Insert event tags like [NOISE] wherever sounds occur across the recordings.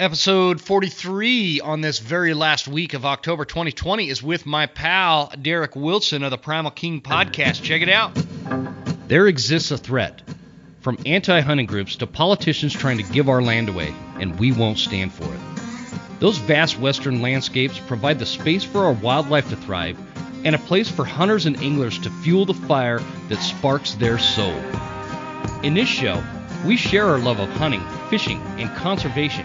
Episode 43 on this very last week of October 2020 is with my pal Derek Wilson of the Primal King podcast. Check it out. There exists a threat from anti hunting groups to politicians trying to give our land away, and we won't stand for it. Those vast western landscapes provide the space for our wildlife to thrive and a place for hunters and anglers to fuel the fire that sparks their soul. In this show, we share our love of hunting, fishing, and conservation.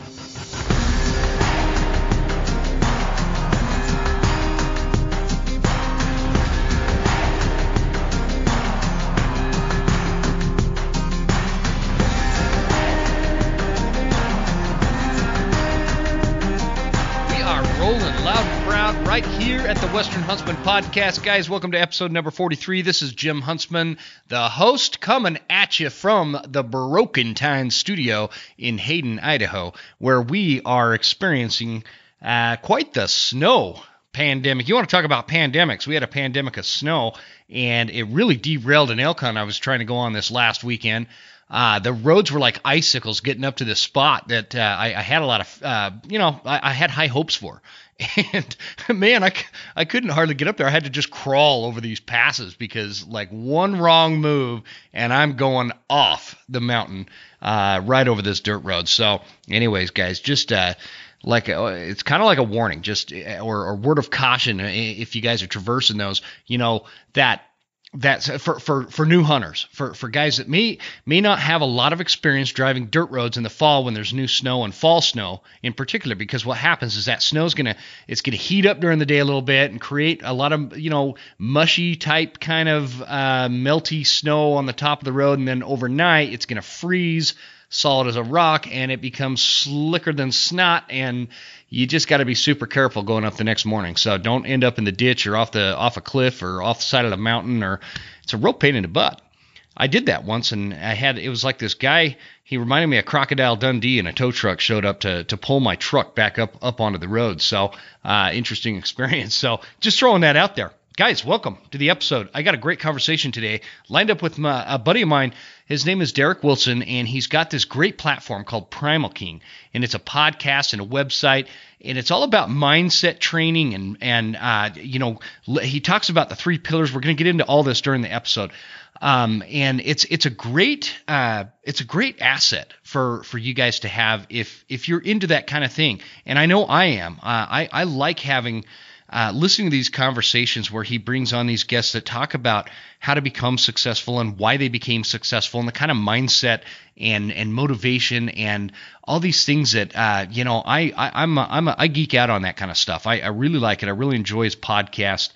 Right here at the Western Huntsman Podcast. Guys, welcome to episode number 43. This is Jim Huntsman, the host, coming at you from the Broken Time studio in Hayden, Idaho, where we are experiencing uh, quite the snow pandemic. You want to talk about pandemics? We had a pandemic of snow, and it really derailed an elk hunt I was trying to go on this last weekend. Uh, the roads were like icicles getting up to this spot that uh, I, I had a lot of, uh, you know, I, I had high hopes for. And [LAUGHS] man, I, I couldn't hardly get up there. I had to just crawl over these passes because, like, one wrong move and I'm going off the mountain uh, right over this dirt road. So, anyways, guys, just uh, like a, it's kind of like a warning, just or, or word of caution uh, if you guys are traversing those. You know that that's for, for, for new hunters, for, for guys that may may not have a lot of experience driving dirt roads in the fall when there's new snow and fall snow in particular, because what happens is that snow's gonna it's gonna heat up during the day a little bit and create a lot of you know mushy type kind of uh, melty snow on the top of the road, and then overnight it's gonna freeze solid as a rock and it becomes slicker than snot. And you just got to be super careful going up the next morning. So don't end up in the ditch or off the off a cliff or off the side of the mountain or it's a real pain in the butt. I did that once and i had it was like this guy he reminded me of crocodile dundee and a tow truck showed up to to pull my truck back up up onto the road. So uh, interesting [LAUGHS] experience. So just throwing that out there. Guys welcome to the episode. I got a great conversation today. Lined up with my, a buddy of mine his name is derek wilson and he's got this great platform called primal king. And it's a podcast and a website and it's all about mindset training and and uh, you know he talks about the three pillars. We're going to get into all this during the episode. Um, and it's it's a great uh, it's a great asset for for you guys to have if if you're into that kind of thing. And i know i am. Uh, i i like having uh, listening to these conversations where he brings on these guests that talk about how to become successful and why they became successful and the kind of mindset and and motivation and all these things that uh, you know I, I I'm a, I'm a, I geek out on that kind of stuff. I, I really like it. I really enjoy his podcast.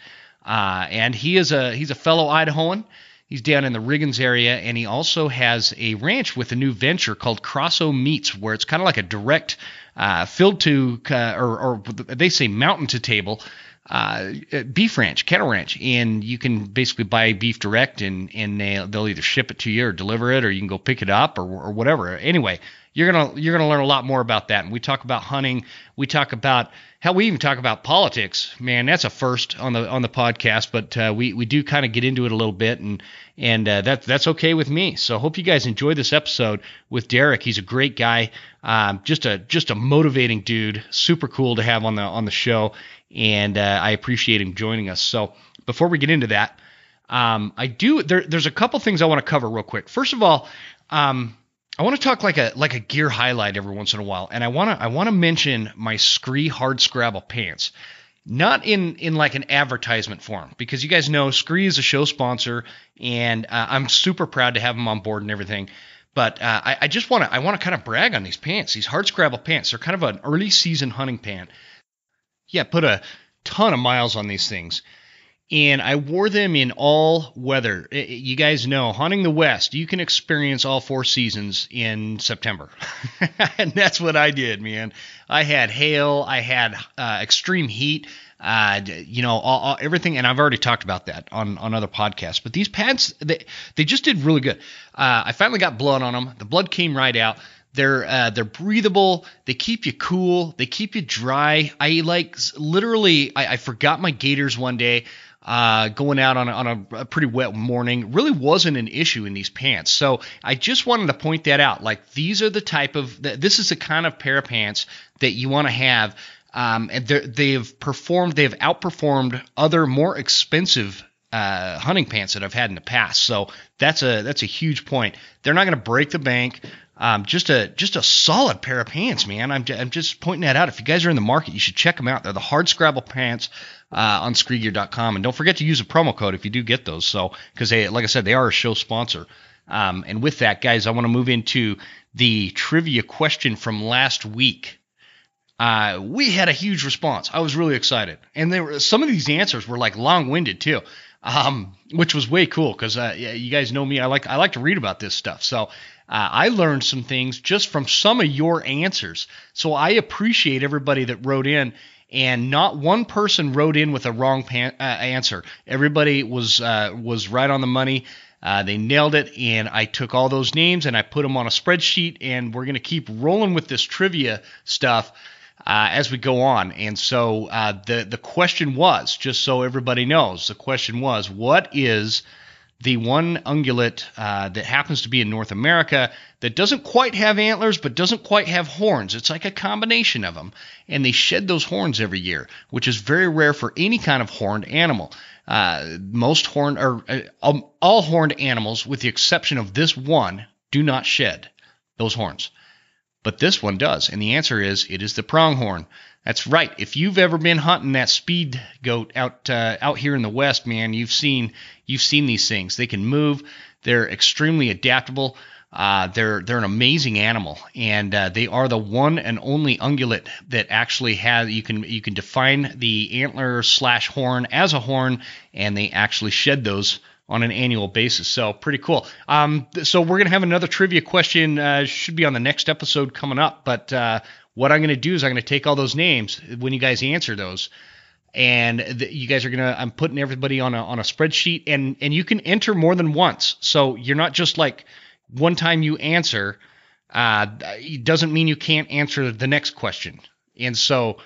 Uh, and he is a he's a fellow Idahoan. He's down in the Riggins area, and he also has a ranch with a new venture called Cross O Meats, where it's kind of like a direct uh, filled to uh, or, or they say mountain to table uh, beef ranch, cattle ranch, and you can basically buy beef direct, and and they, they'll either ship it to you or deliver it, or you can go pick it up or, or whatever. Anyway, you're gonna you're gonna learn a lot more about that. And we talk about hunting. We talk about how we even talk about politics. Man, that's a first on the on the podcast, but uh, we we do kind of get into it a little bit, and and uh, that that's okay with me. So I hope you guys enjoy this episode with Derek. He's a great guy, um, just a just a motivating dude. Super cool to have on the on the show, and uh, I appreciate him joining us. So before we get into that, um, I do there, there's a couple things I want to cover real quick. First of all. Um, I want to talk like a like a gear highlight every once in a while, and I want to I want to mention my SKRE hard scrabble pants, not in in like an advertisement form because you guys know SKRE is a show sponsor, and uh, I'm super proud to have them on board and everything. But uh, I, I just want to I want to kind of brag on these pants, these Hardscrabble pants. They're kind of an early season hunting pant. Yeah, put a ton of miles on these things and I wore them in all weather. You guys know, hunting the West, you can experience all four seasons in September. [LAUGHS] and that's what I did, man. I had hail, I had uh, extreme heat, uh, you know, all, all, everything. And I've already talked about that on, on other podcasts. But these pants, they, they just did really good. Uh, I finally got blood on them. The blood came right out. They're uh, they're breathable. They keep you cool. They keep you dry. I like literally. I, I forgot my gaiters one day. Uh, going out on, a, on a, a, pretty wet morning really wasn't an issue in these pants. So I just wanted to point that out. Like these are the type of this is the kind of pair of pants that you want to have. Um, and they've performed, they've outperformed other more expensive uh, hunting pants that I've had in the past. So that's a that's a huge point. They're not going to break the bank. Um, just a just a solid pair of pants, man. I'm, I'm just pointing that out. If you guys are in the market, you should check them out. They're the Hardscrabble pants uh, on SKREGear.com, and don't forget to use a promo code if you do get those. So because they, like I said, they are a show sponsor. Um, and with that, guys, I want to move into the trivia question from last week. Uh, we had a huge response. I was really excited, and there were some of these answers were like long-winded too um, which was way cool because uh, you guys know me. I like I like to read about this stuff. So uh, I learned some things just from some of your answers. So I appreciate everybody that wrote in. And not one person wrote in with a wrong pan- uh, answer. Everybody was uh, was right on the money. Uh, they nailed it, and I took all those names and I put them on a spreadsheet. And we're going to keep rolling with this trivia stuff uh, as we go on. And so uh, the the question was, just so everybody knows, the question was, what is the one ungulate uh, that happens to be in North America that doesn't quite have antlers but doesn't quite have horns. It's like a combination of them. And they shed those horns every year, which is very rare for any kind of horned animal. Uh, most horned or uh, all, all horned animals, with the exception of this one, do not shed those horns but this one does. And the answer is it is the pronghorn. That's right. If you've ever been hunting that speed goat out uh, out here in the west, man, you've seen you've seen these things. They can move. They're extremely adaptable. Uh, they're they're an amazing animal, and uh, they are the one and only ungulate that actually has you can you can define the antler slash horn as a horn, and they actually shed those on an annual basis. So pretty cool. Um, so we're gonna have another trivia question. Uh, should be on the next episode coming up. But uh, what I'm gonna do is I'm gonna take all those names when you guys answer those, and the, you guys are gonna. I'm putting everybody on a on a spreadsheet, and and you can enter more than once. So you're not just like one time you answer. Uh, it doesn't mean you can't answer the next question. And so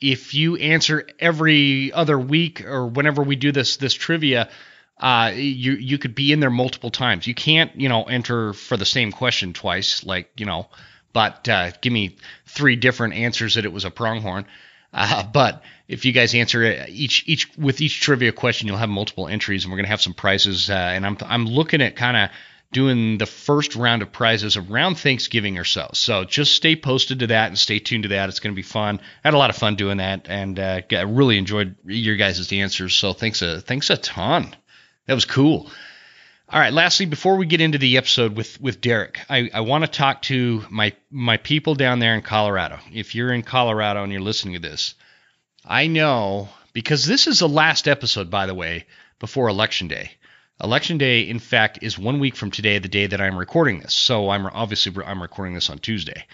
if you answer every other week or whenever we do this this trivia uh, you you could be in there multiple times. You can't, you know, enter for the same question twice, like you know, but uh, give me three different answers that it was a pronghorn. Uh, but if you guys answer each each with each trivia question, you'll have multiple entries, and we're gonna have some prizes. Uh, and I'm I'm looking at kind of doing the first round of prizes around Thanksgiving or so. So just stay posted to that and stay tuned to that. It's to be fun. I had a lot of fun doing that, and uh, really enjoyed your guys' answers. So thanks a thanks a ton. That was cool. All right. Lastly, before we get into the episode with with Derek, I, I want to talk to my my people down there in Colorado. If you're in Colorado and you're listening to this, I know because this is the last episode, by the way, before Election Day. Election Day, in fact, is one week from today, the day that I'm recording this. So I'm obviously I'm recording this on Tuesday.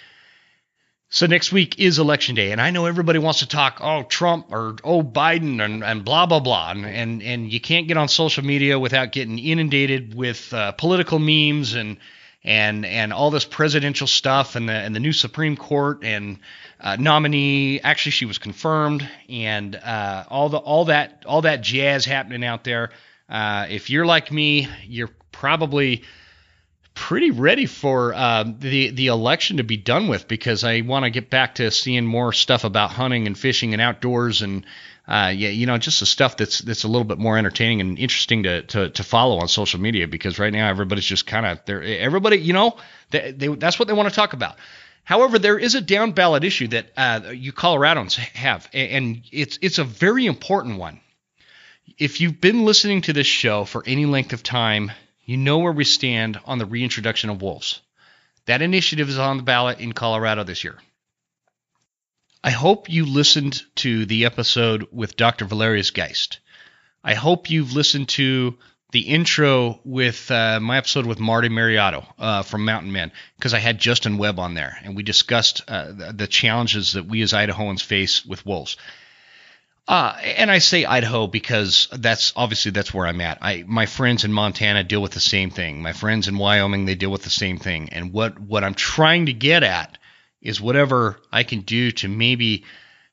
So next week is election day, and I know everybody wants to talk, oh Trump or oh Biden and, and blah blah blah, and, and and you can't get on social media without getting inundated with uh, political memes and and and all this presidential stuff and the and the new Supreme Court and uh, nominee. Actually, she was confirmed, and uh, all the all that all that jazz happening out there. Uh, if you're like me, you're probably pretty ready for uh, the the election to be done with because I want to get back to seeing more stuff about hunting and fishing and outdoors and uh, yeah, you know, just the stuff that's that's a little bit more entertaining and interesting to to, to follow on social media because right now everybody's just kind of there. Everybody, you know, they, they, that's what they want to talk about. However, there is a down ballot issue that uh, you Coloradans have, and it's it's a very important one. If you've been listening to this show for any length of time, you know where we stand on the reintroduction of wolves. That initiative is on the ballot in Colorado this year. I hope you listened to the episode with Dr. Valerius Geist. I hope you've listened to the intro with uh, my episode with Marty Meierotto uh, from Mountain Men because I had Justin Webb on there and we discussed uh, the, the challenges that we as Idahoans face with wolves. Uh, and I say Idaho because that's obviously that's where I'm at. I my friends in Montana deal with the same thing. My friends in Wyoming they deal with the same thing. And what what I'm trying to get at is whatever I can do to maybe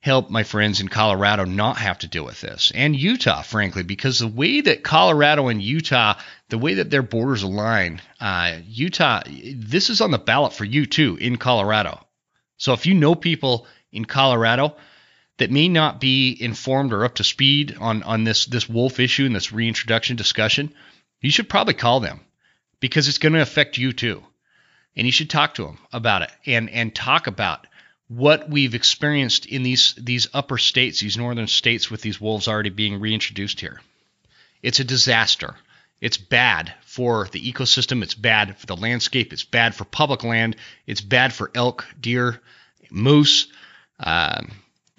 help my friends in Colorado not have to deal with this and Utah, frankly, because the way that Colorado and Utah, the way that their borders align, uh, Utah, this is on the ballot for you too in Colorado. So if you know people in Colorado that may not be informed or up to speed on, on this, this wolf issue and this reintroduction discussion, you should probably call them because it's going to affect you too. And you should talk to them about it and, and talk about what we've experienced in these these upper states, these northern states with these wolves already being reintroduced here. It's a disaster. It's bad for the ecosystem. It's bad for the landscape. It's bad for public land. It's bad for elk, deer, moose. Um,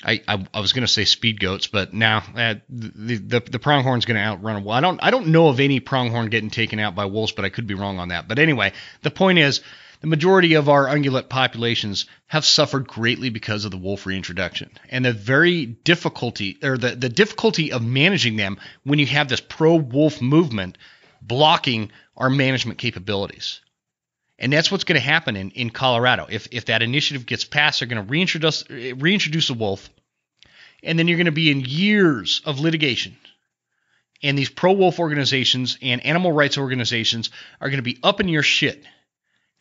I, I, I, was going to say speed goats, but now uh, the, the the pronghorn's going to outrun a wolf. I don't I don't know of any pronghorn getting taken out by wolves, but I could be wrong on that. But anyway, the point is the majority of our ungulate populations have suffered greatly because of the wolf reintroduction and the very difficulty or the, the difficulty of managing them when you have this pro wolf movement blocking our management capabilities. And that's what's going to happen in, in Colorado. If, if that initiative gets passed, they're going to reintroduce, reintroduce a wolf, and then you're going to be in years of litigation. And these pro wolf organizations and animal rights organizations are going to be up in your shit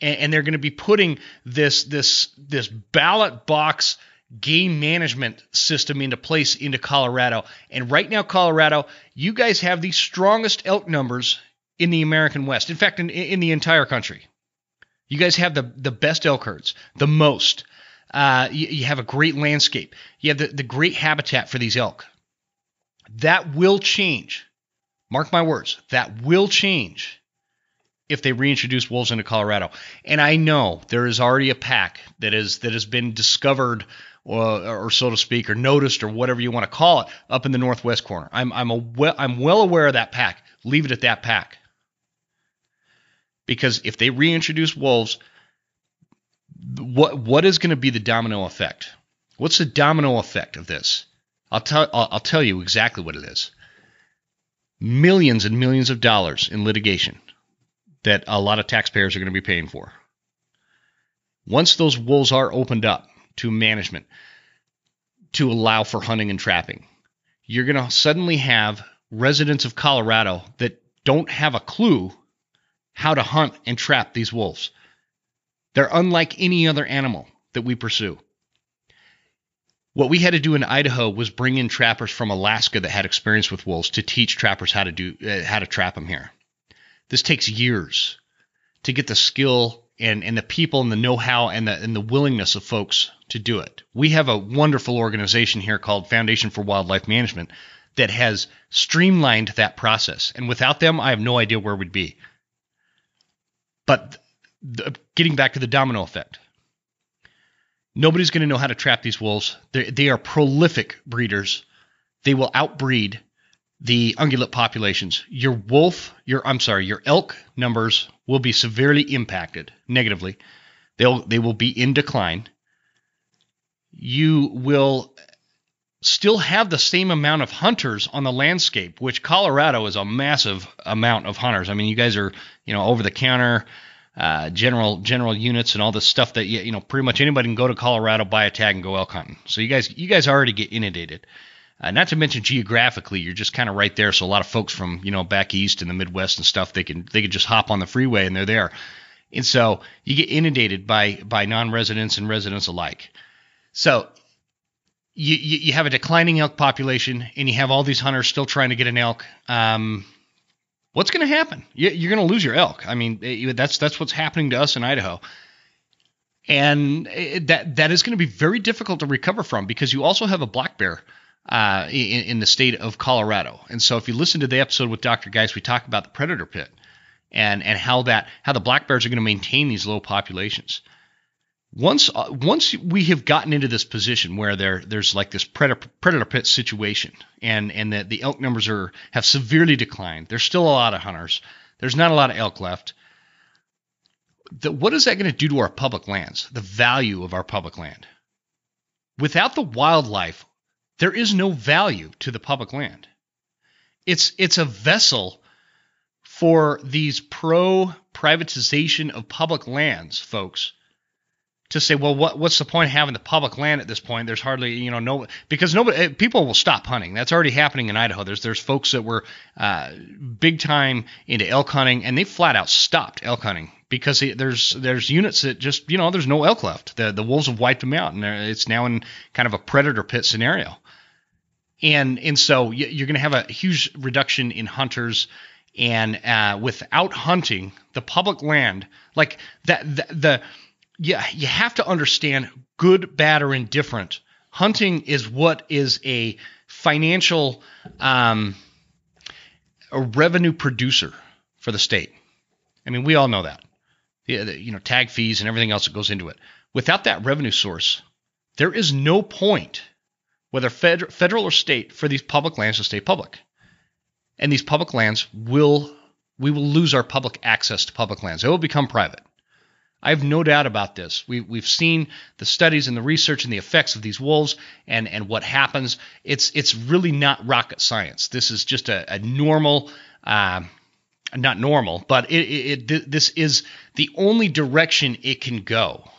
and, and they're going to be putting this this this ballot box game management system into place into Colorado. And right now, Colorado, you guys have the strongest elk numbers in the American West. In fact, in, in the entire country. You guys have the, the best elk herds, the most. Uh, you, you, have a great landscape. You have the, the great habitat for these elk. That will change. Mark my words, that will change if they reintroduce wolves into Colorado. And I know there is already a pack that is that has been discovered or, or, so to speak, or noticed, or whatever you want to call it, up in the northwest corner. I'm I'm a well, I'm well aware of that pack. Leave it at that pack. Because if they reintroduce wolves, what what is going to be the domino effect? What's the domino effect of this? I'll tell I'll, I'll tell you exactly what it is. Millions and millions of dollars in litigation that a lot of taxpayers are going to be paying for. Once those wolves are opened up to management to allow for hunting and trapping, you're going to suddenly have residents of Colorado that don't have a clue how to hunt and trap these wolves. They're unlike any other animal that we pursue. What we had to do in Idaho was bring in trappers from Alaska that had experience with wolves to teach trappers how to do uh, how to trap them here. This takes years to get the skill and, and the people and the know-how and the and the willingness of folks to do it. We have a wonderful organization here called Foundation for Wildlife Management that has streamlined that process. And without them, I have no idea where we'd be. But the, getting back to the domino effect, nobody's going to know how to trap these wolves. They're, they are prolific breeders. They will outbreed the ungulate populations, your wolf, your I'm sorry, your elk numbers will be severely impacted negatively. They'll they will be in decline. You will still have the same amount of hunters on the landscape, which Colorado is a massive amount of hunters. I mean, you guys are, you know, over the counter, uh, general general units and all this stuff that you, you know, pretty much anybody can go to Colorado, buy a tag, and go elk hunting. So you guys you guys already get inundated. Uh, not to mention geographically, you're just kind of right there. So a lot of folks from you know back east in the Midwest and stuff, they can they can just hop on the freeway and they're there. And so you get inundated by by non-residents and residents alike. So you, you, you have a declining elk population, and you have all these hunters still trying to get an elk. Um, what's going to happen? You, you're going to lose your elk. I mean, it, that's that's what's happening to us in Idaho and that that is going to be very difficult to recover from because you also have a black bear uh, in, in, the state of Colorado. And so, if you listen to the episode with Dr. Geist, we talk about the predator pit and and how that how the black bears are going to maintain these low populations. Once uh, once we have gotten into this position where there there's like this predator predator pit situation, and and the, the elk numbers are have severely declined. There's still a lot of hunters. There's not a lot of elk left. The, what is that going to do to our public lands? The value of our public land. Without the wildlife there is no value to the public land. It's it's a vessel for these pro privatization of public lands folks to say, well, what what's the point of having the public land at this point? There's hardly, you know, no because nobody eh, people will stop hunting. That's already happening in Idaho. There's there's folks that were uh, big time into elk hunting, and they flat out stopped elk hunting because there's there's units that just you know there's no elk left. The the wolves have wiped them out, and it's now in kind of a predator pit scenario. And and so you're going to have a huge reduction in hunters and uh, without hunting the public land like that the, the yeah, you have to understand good, bad, or indifferent. Hunting is what is a financial um, a revenue producer for the state. I mean, we all know that. You know, tag fees and everything else that goes into it. Without that revenue source, there is no point, whether fed, federal or state, for these public lands to stay public. And these public lands will, we will lose our public access to public lands. They will become private. I have no doubt about this. We, we've seen the studies and the research and the effects of these wolves and, and what happens. It's it's really not rocket science. This is just a, a normal, uh, not normal, but it, it, it, this is the only direction it can go.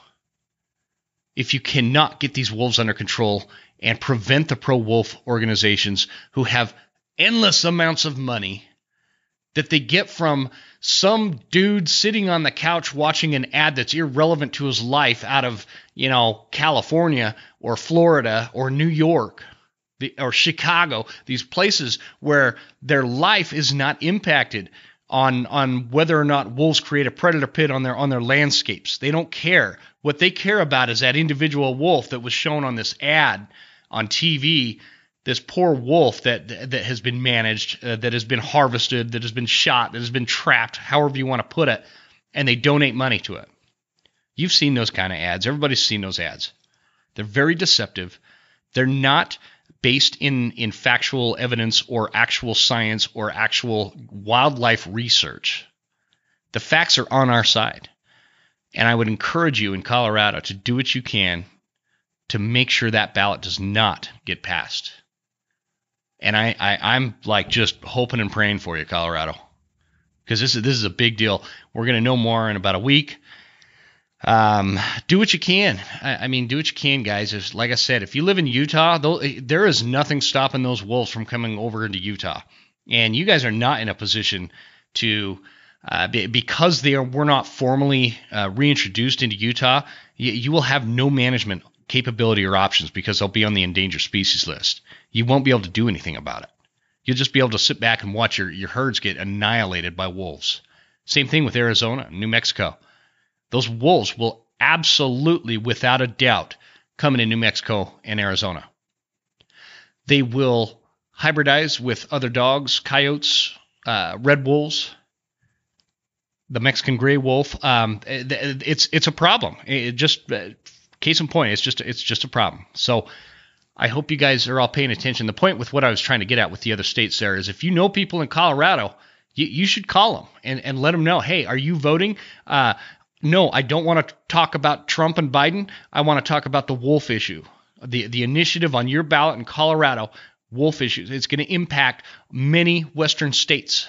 If you cannot get these wolves under control and prevent the pro wolf organizations who have endless amounts of money that they get from some dude sitting on the couch watching an ad that's irrelevant to his life out of, you know, California or Florida or New York or Chicago, these places where their life is not impacted on on whether or not wolves create a predator pit on their on their landscapes. They don't care. What they care about is that individual wolf that was shown on this ad on TV this poor wolf that that has been managed, uh, that has been harvested, that has been shot, that has been trapped, however you want to put it, and they donate money to it. You've seen those kind of ads. Everybody's seen those ads. They're very deceptive. They're not based in in factual evidence or actual science or actual wildlife research. The facts are on our side. And I would encourage you in Colorado to do what you can to make sure that ballot does not get passed. And I, I am like just hoping and praying for you, Colorado, because this is this is a big deal. We're gonna know more in about a week. Um, do what you can. I, I mean, do what you can, guys. If, like I said, if you live in Utah, there is nothing stopping those wolves from coming over into Utah, and you guys are not in a position to. Uh, because they are, were not formally uh, reintroduced into Utah, you will have no management capability or options because they'll be on the endangered species list you won't be able to do anything about it. You'll just be able to sit back and watch your, your herds get annihilated by wolves. Same thing with Arizona, New Mexico. Those wolves will absolutely, without a doubt, come into New Mexico and Arizona. They will hybridize with other dogs, coyotes, uh, red wolves, the Mexican gray wolf. Um, it's it's a problem. It just uh, case in point, it's just it's just a problem. So I hope you guys are all paying attention. The point with what I was trying to get at with the other states there is if you know people in Colorado, you, you should call them and, and let them know, hey, are you voting? Uh, no, I don't want to talk about Trump and Biden. I want to talk about the wolf issue. The, the initiative on your ballot in Colorado, wolf issues. It's going to impact many Western states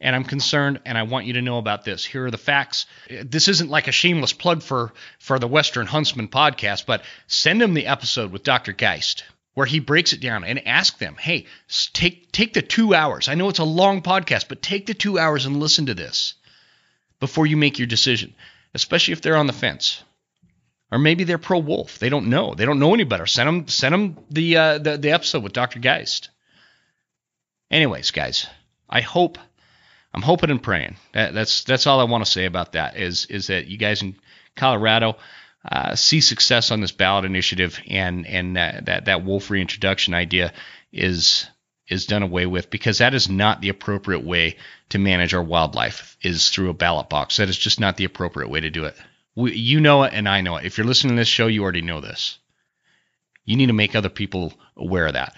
and I'm concerned and I want you to know about this. Here are the facts. This isn't like a shameless plug for for the Western Huntsman podcast, but send them the episode with Dr. Geist where he breaks it down and ask them, "Hey, take take the 2 hours. I know it's a long podcast, but take the 2 hours and listen to this before you make your decision, especially if they're on the fence." Or maybe they're pro wolf. They don't know. They don't know any better. Send them send them the uh, the, the episode with Dr. Geist. Anyways, guys, I hope I'm hoping and praying. That, that's that's all I want to say about that. Is is that you guys in Colorado uh, see success on this ballot initiative, and and that that, that wolf reintroduction idea is is done away with because that is not the appropriate way to manage our wildlife is through a ballot box. That is just not the appropriate way to do it. We, you know it, and I know it. If you're listening to this show, you already know this. You need to make other people aware of that.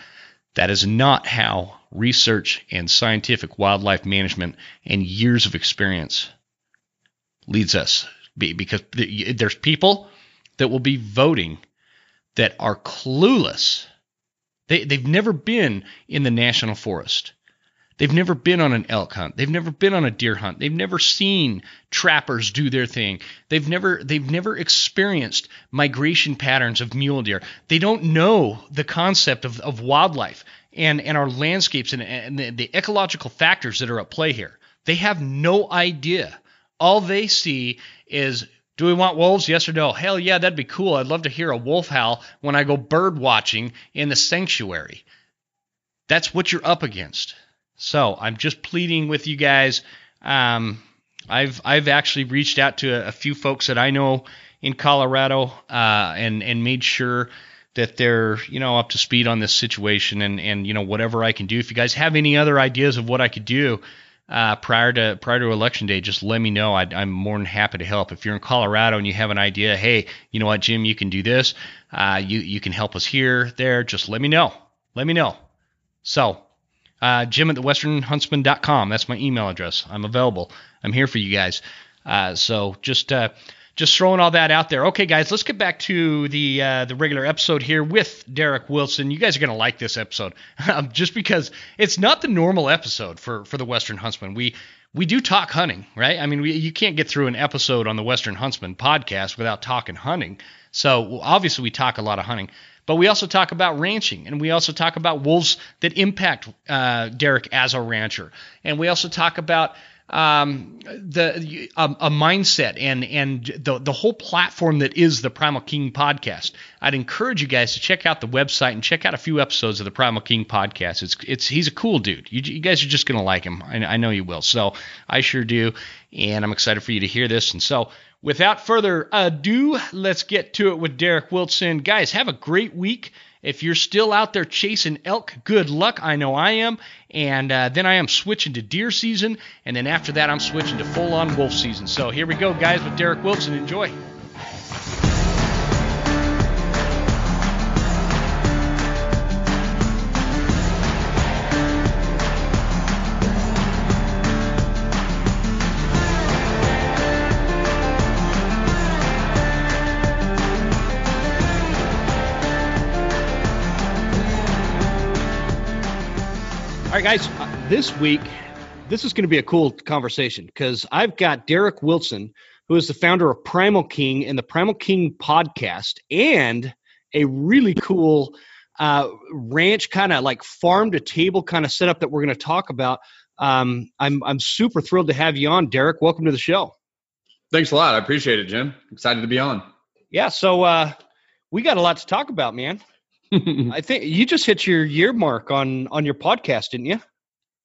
That is not how research and scientific wildlife management and years of experience leads us. Because there's people that will be voting that are clueless They, they've never been in the national forest. They've never been on an elk hunt. They've never been on a deer hunt. They've never seen trappers do their thing. They've never they've never experienced migration patterns of mule deer. They don't know the concept of, of wildlife and, and our landscapes and, and the, the ecological factors that are at play here. They have no idea. All they see is do we want wolves? Yes or no? Hell yeah, that'd be cool. I'd love to hear a wolf howl when I go bird watching in the sanctuary. That's what you're up against. So I'm just pleading with you guys. Um, I've I've actually reached out to a, a, few folks that I know in Colorado uh, and and made sure that they're you know up to speed on this situation and and you know whatever I can do. If you guys have any other ideas of what I could do uh, prior to prior to election day, just let me know. I, am more than happy to help. If you're in Colorado and you have an idea, hey, you know what, Jim, you can do this. Uh, you you can help us here, there. Just let me know. Let me know. So uh, Jim at the westernhuntsman.com. That's my email address. I'm available. I'm here for you guys. Uh, so just uh, just throwing all that out there. Okay, guys, let's get back to the uh, the regular episode here with Derek Wilson. You guys are gonna like this episode, [LAUGHS] um, just because it's not the normal episode for for the Western Huntsman. We we do talk hunting, right? I mean, we, you can't get through an episode on the Western Huntsman podcast without talking hunting. So obviously, we talk a lot of hunting. But we also talk about ranching, and we also talk about wolves that impact uh, Derek as a rancher, and we also talk about um, the a, a, mindset and and the the whole platform that is the Primal King podcast. I'd encourage you guys to check out the website and check out a few episodes of the Primal King podcast. It's it's he's a cool dude. You, you guys are just gonna like him. I, I know you will. So I sure do, and I'm excited for you to hear this. And so without further ado, let's get to it with Derek Wilson. Guys, have a great week. If you're still out there chasing elk, good luck. I know I am. And uh, then I am switching to deer season. And then after that, I'm switching to full on wolf season. So here we go, guys, with Derek Wilson. Enjoy. Right, guys, uh, this week, this is going to be a cool conversation because I've got Derek Wilson, who is the founder of Primal King and the Primal King podcast, and a really cool uh, ranch kind of like farm to table kind of setup that we're going to talk about. Um, I'm I'm super thrilled to have you on, Derek. Welcome to the show. Thanks a lot. I appreciate it, Jim. Excited to be on. Yeah. So uh, we got a lot to talk about, man. [LAUGHS] I think you just hit your year mark on on your podcast, didn't you?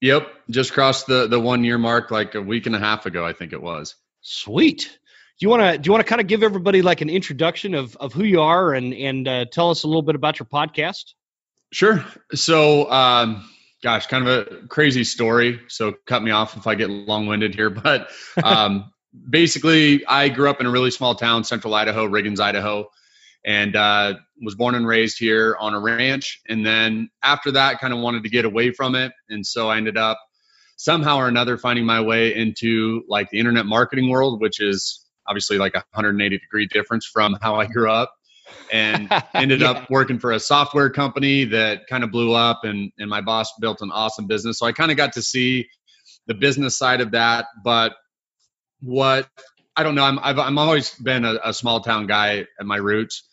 Yep, just crossed the the one year mark like a week and a half ago, I think it was. Sweet. Do you want to do you want to kind of give everybody like an introduction of of who you are and and uh, tell us a little bit about your podcast? Sure. So, um, gosh, kind of a crazy story. So cut me off if I get long winded here, [LAUGHS] but um, basically, I grew up in a really small town, Central Idaho, Riggins, Idaho and uh, was born and raised here on a ranch. And then after that, kind of wanted to get away from it. And so I ended up somehow or another finding my way into like the internet marketing world, which is obviously like a 180 degree difference from how I grew up. And [LAUGHS] ended yeah. up working for a software company that kind of blew up, and, and my boss built an awesome business. So I kind of got to see the business side of that. But what I don't know, I'm, I've, I'm always been a, a small town guy at my roots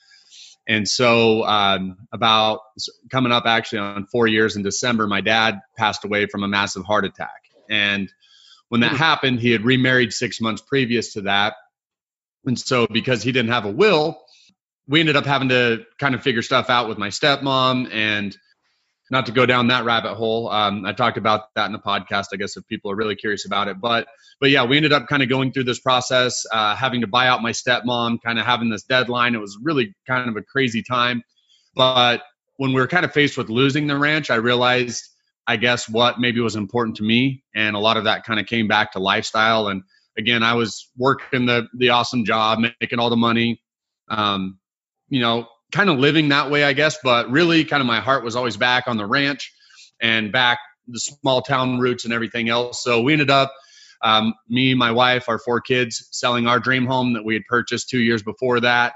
and so, um, about coming up actually on four years in December, my dad passed away from a massive heart attack. And when that hmm. happened, he had remarried six months previous to that. And so, because he didn't have a will, we ended up having to kind of figure stuff out with my stepmom and not to go down that rabbit hole. Um, I talked about that in the podcast, I guess, if people are really curious about it. But but yeah, we ended up kind of going through this process, uh, having to buy out my stepmom, kind of having this deadline. It was really kind of a crazy time. But when we were kind of faced with losing the ranch, I realized, I guess, what maybe was important to me, and a lot of that kind of came back to lifestyle. And again, I was working the the awesome job, making all the money. Um, you know, kind of living that way, I guess. But really, kind of my heart was always back on the ranch and back the small town roots and everything else. So we ended up, um, me, my wife, our four kids, selling our dream home that we had purchased two years before that,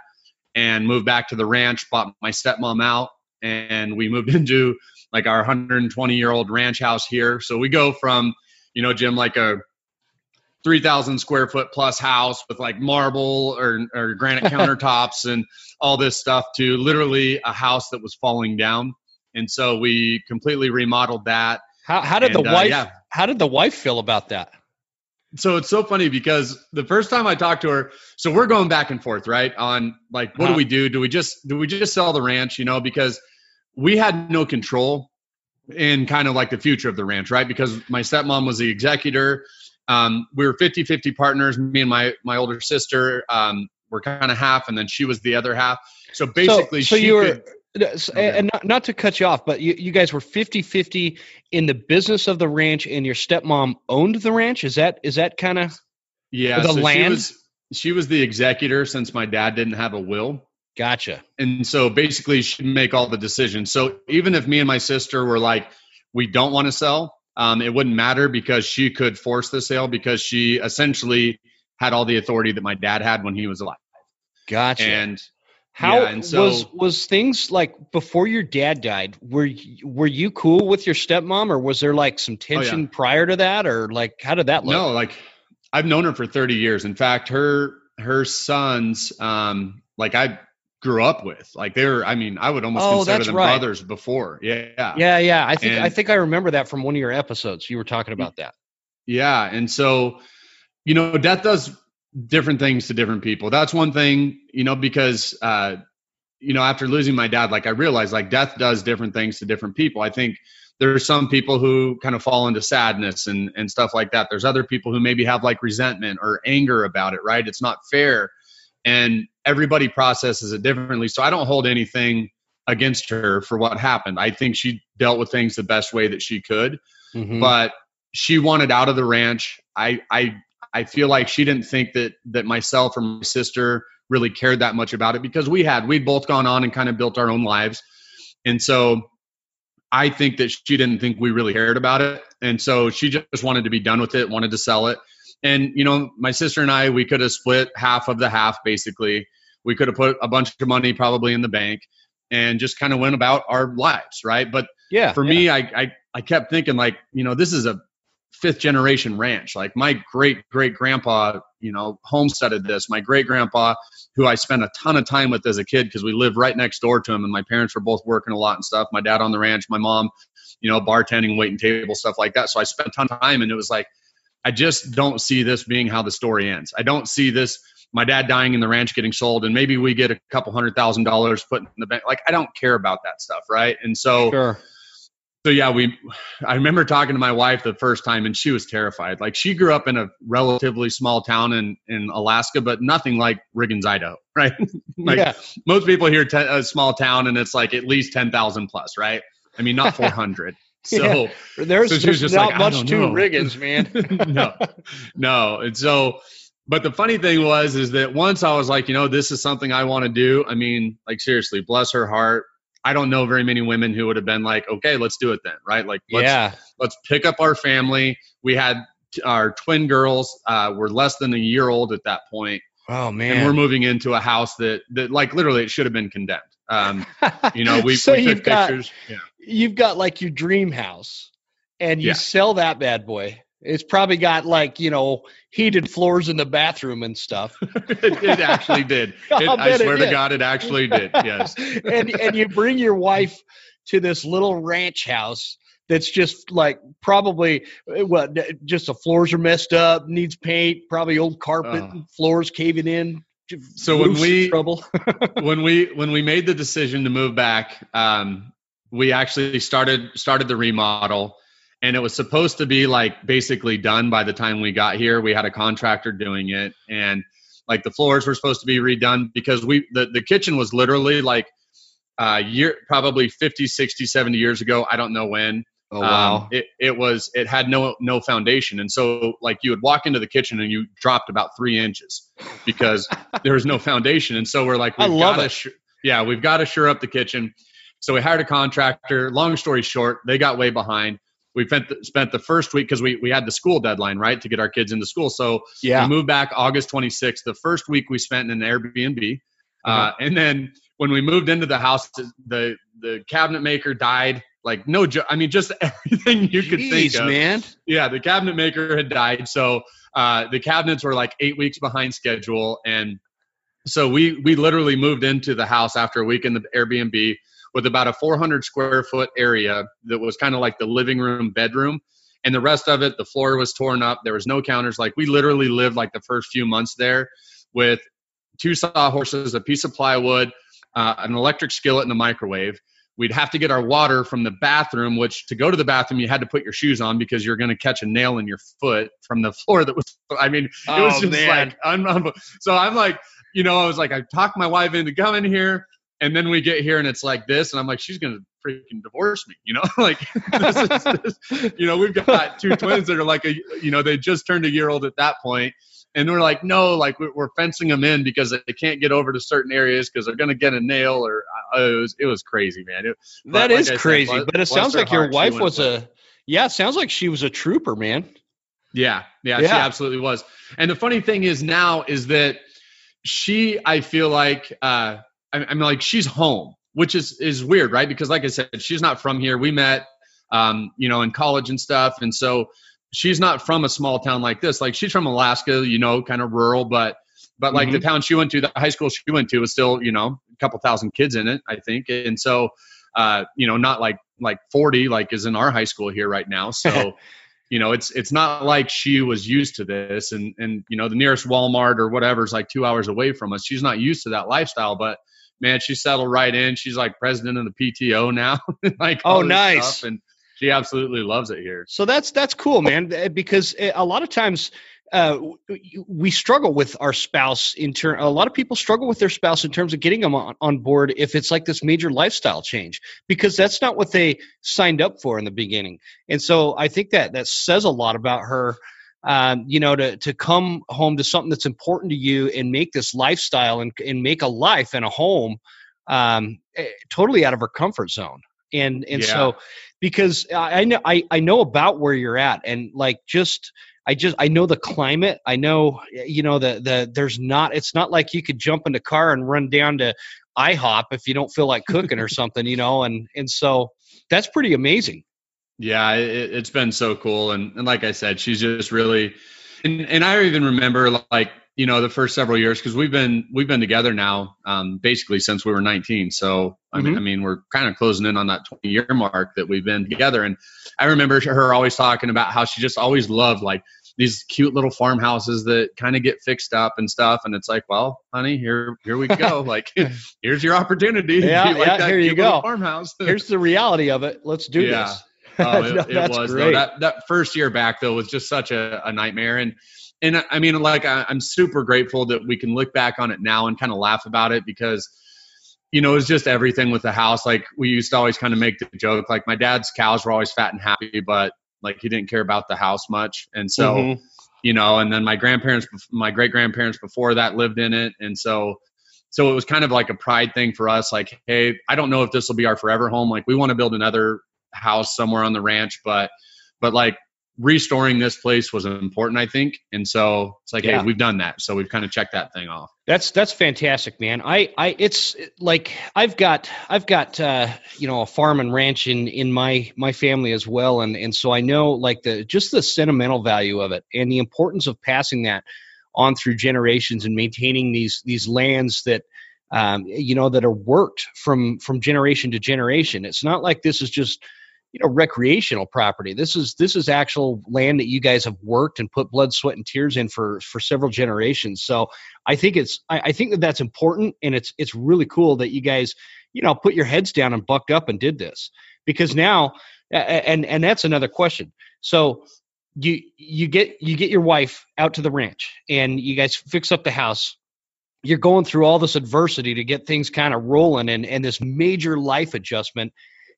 and moved back to the ranch. Bought my stepmom out, and we moved [LAUGHS] into like our 120 year old ranch house here. So we go from, you know, Jim, like a 3,000 square foot plus house with like marble or, or granite [LAUGHS] countertops and all this stuff to literally a house that was falling down. And so we completely remodeled that. How, how did and, the uh, wife, yeah. how did the wife feel about that? So it's so funny because the first time I talked to her, so we're going back and forth, right? On like, what uh-huh. do we do? Do we just, do we just sell the ranch, you know, because we had no control in kind of like the future of the ranch, right? Because my stepmom was the executor. Um, we were 50 50 partners. Me and my, my older sister um, were kind of half, and then she was the other half. So basically, so, so you were. Could, and not, not to cut you off, but you, you guys were 50 50 in the business of the ranch, and your stepmom owned the ranch. Is that is that kind of yeah the so land? She was, she was the executor since my dad didn't have a will. Gotcha. And so basically, she make all the decisions. So even if me and my sister were like, we don't want to sell, um, it wouldn't matter because she could force the sale because she essentially had all the authority that my dad had when he was alive. Gotcha. And how yeah, and so, was was things like before your dad died? Were you, were you cool with your stepmom, or was there like some tension oh yeah. prior to that, or like how did that look? No, like I've known her for thirty years. In fact, her her sons, um, like I grew up with. Like they were, I mean, I would almost oh, consider them right. brothers before. Yeah. Yeah. Yeah. I think, and, I think I remember that from one of your episodes. You were talking about that. Yeah. And so, you know, death does different things to different people. That's one thing, you know, because, uh, you know, after losing my dad, like I realized like death does different things to different people. I think there are some people who kind of fall into sadness and, and stuff like that. There's other people who maybe have like resentment or anger about it, right? It's not fair and everybody processes it differently. So I don't hold anything against her for what happened. I think she dealt with things the best way that she could, mm-hmm. but she wanted out of the ranch. I I I feel like she didn't think that that myself or my sister really cared that much about it because we had we'd both gone on and kind of built our own lives. And so I think that she didn't think we really cared about it. And so she just wanted to be done with it, wanted to sell it. And you know, my sister and I, we could have split half of the half basically. We could have put a bunch of money probably in the bank and just kind of went about our lives, right? But yeah, for yeah. me, I, I I kept thinking like, you know, this is a fifth generation ranch. Like my great great grandpa, you know, homesteaded this. My great grandpa, who I spent a ton of time with as a kid because we lived right next door to him, and my parents were both working a lot and stuff. My dad on the ranch, my mom, you know, bartending, waiting table, stuff like that. So I spent a ton of time, and it was like I just don't see this being how the story ends. I don't see this my dad dying in the ranch getting sold and maybe we get a couple hundred thousand dollars put in the bank. Like I don't care about that stuff, right? And so sure. So yeah, we I remember talking to my wife the first time and she was terrified. Like she grew up in a relatively small town in in Alaska, but nothing like Riggins, Idaho, [LAUGHS] right? like yeah. most people hear te- a small town and it's like at least 10,000 plus, right? I mean, not [LAUGHS] 400. [LAUGHS] So yeah. there's, so there's not like, much to Riggins, [LAUGHS] man. no, no. And so, but the funny thing was, is that once I was like, you know, this is something I want to do. I mean, like seriously, bless her heart. I don't know very many women who would have been like, okay, let's do it then, right? Like, let's, yeah, let's pick up our family. We had our twin girls uh, were less than a year old at that point. Oh man! And we're moving into a house that that like literally it should have been condemned. Um, you know, we, [LAUGHS] so we took pictures. Got, yeah you've got like your dream house and you yeah. sell that bad boy. It's probably got like, you know, heated floors in the bathroom and stuff. it, [LAUGHS] it, actually did. [LAUGHS] It, I swear to God, it actually did. Yes. [LAUGHS] and and you bring your wife to this little ranch house that's just like probably what just the floors are messed up, needs paint, probably old carpet, uh, floors caving in. So when we trouble when we when we made the decision to move back, um, we actually started started the remodel. And it was supposed to be like basically done by the time we got here. We had a contractor doing it. And like the floors were supposed to be redone because we the, the kitchen was literally like uh year probably 50 60 70 years ago. I don't know when. Oh wow. Um, it, it was it had no no foundation. And so like you would walk into the kitchen and you dropped about three inches because [LAUGHS] there was no foundation. And so we're like we've I love it. Sh- yeah we've got to shore up the kitchen so we hired a contractor. Long story short, they got way behind. We spent the, spent the first week because we, we had the school deadline, right, to get our kids into school. So yeah. we moved back August 26th. The first week we spent in an Airbnb. Uh, and then when we moved into the house, the the cabinet maker died. Like no, jo- I mean just [LAUGHS] everything you could think of. man. Yeah, the cabinet maker had died, so uh, the cabinets were like eight weeks behind schedule, and so we we literally moved into the house after a week in the Airbnb with about a 400 square foot area that was kind of like the living room bedroom. And the rest of it the floor was torn up. There was no counters. Like we literally lived like the first few months there with two sawhorses a piece of plywood uh, an electric skillet and a microwave. We'd have to get our water from the bathroom which to go to the bathroom you had to put your shoes on because you're going to catch a nail in your foot from the [LAUGHS] floor that was i mean it was Oh, just man. like so i'm like you know i was like i talked my wife into coming here and then we get here and it's like this and i'm like she's gonna freaking divorce me you know [LAUGHS] like [LAUGHS] this is this, you know we've got two twins that are like a you know they just turned a year old at that point and we're like no like we're, fencing them in because they can't get over to certain areas because they're gonna get a nail or uh, it was it was crazy man it, That But like is I said, crazy. but it sounds like your wife was a yeah, it sounds like she was a trooper, man. Yeah, yeah, she absolutely was. And the funny thing is now is that she, I feel like, uh, I'm like she's home, which is is weird, right? Because like I said, she's not from here. We met, um, you know, in college and stuff, and so she's not from a small town like this. Like she's from Alaska, you know, kind of rural, but but like the town she went to, the high school she went to was still, you know, a couple thousand kids in it, I think, and so, uh, you know, not like like 40 like is in our high school here right now, so [LAUGHS] you know it's it's not like she was used to this and and you know the nearest walmart or whatever is like two hours away from us she's not used to that lifestyle but man she settled right in she's like president of the pto now [LAUGHS] like Oh, nice. and she absolutely loves it here So that's that's cool, man. eh, Because eh, a lot of times uh, we struggle with our spouse in turn. A lot of people struggle with their spouse in terms of getting them on, on board if it's like this major lifestyle change because that's not what they signed up for in the beginning. And so I think that that says a lot about her. Um, you know, to to come home to something that's important to you and make this lifestyle and and make a life and a home um, eh, totally out of her comfort zone. And and Yeah. so because I I know I, I know about where you're at and like just I just I know the climate. I know you know the the there's not it's not like you could jump in the car and run down to IHOP if you don't feel like cooking or [LAUGHS] something, you know, and and so that's pretty amazing. Yeah, it, it's been so cool, and, and like I said, she's just really, and and I even remember like you know the first several years because we've been we've been together now um, basically since we were 19. So I mean Mhm. I mean we're kind of closing in on that 20 year mark that we've been together, and I remember her always talking about how she just always loved like these cute little farmhouses that kind of get fixed up and stuff, and it's like, well, honey, here here we go, [LAUGHS] like here's your opportunity. Yeah, You like yeah, that here you go. Farmhouse. Here's the reality of it. Let's do Yeah. this. [LAUGHS] Oh, it, No, it was though. that that first year back though was just such a, a nightmare. And and I mean like I, I'm super grateful that we can look back on it now and kind of laugh about it because you know it's just everything with the house. Like we used to always kind of make the joke like my dad's cows were always fat and happy but like he didn't care about the house much. And so Mhm. you know and then my grandparents my great grandparents before that lived in it. And so so it was kind of like a pride thing for us like hey i don't know if this will be our forever home. Like we want to build another house somewhere on the ranch but but like restoring this place was important i think and so it's like Yeah. hey we've done that so we've kind of checked that thing off That's that's fantastic, man. I I it's like I've got I've got uh, you know a farm and ranch in in my my family as well, and and so I know like the just the sentimental value of it and the importance of passing that on through generations and maintaining these these lands that um, you know that are worked from from generation to generation. It's not like this is just you know recreational property. This is this is actual land that you guys have worked and put blood, sweat, and tears in for for several generations. So I think it's I, I think that that's important, and it's it's really cool that you guys you know put your heads down and bucked up and did this because now and and that's another question. So you you get you get your wife out to the ranch and you guys fix up the house. You're going through all this adversity to get things kind of rolling and and this major life adjustment,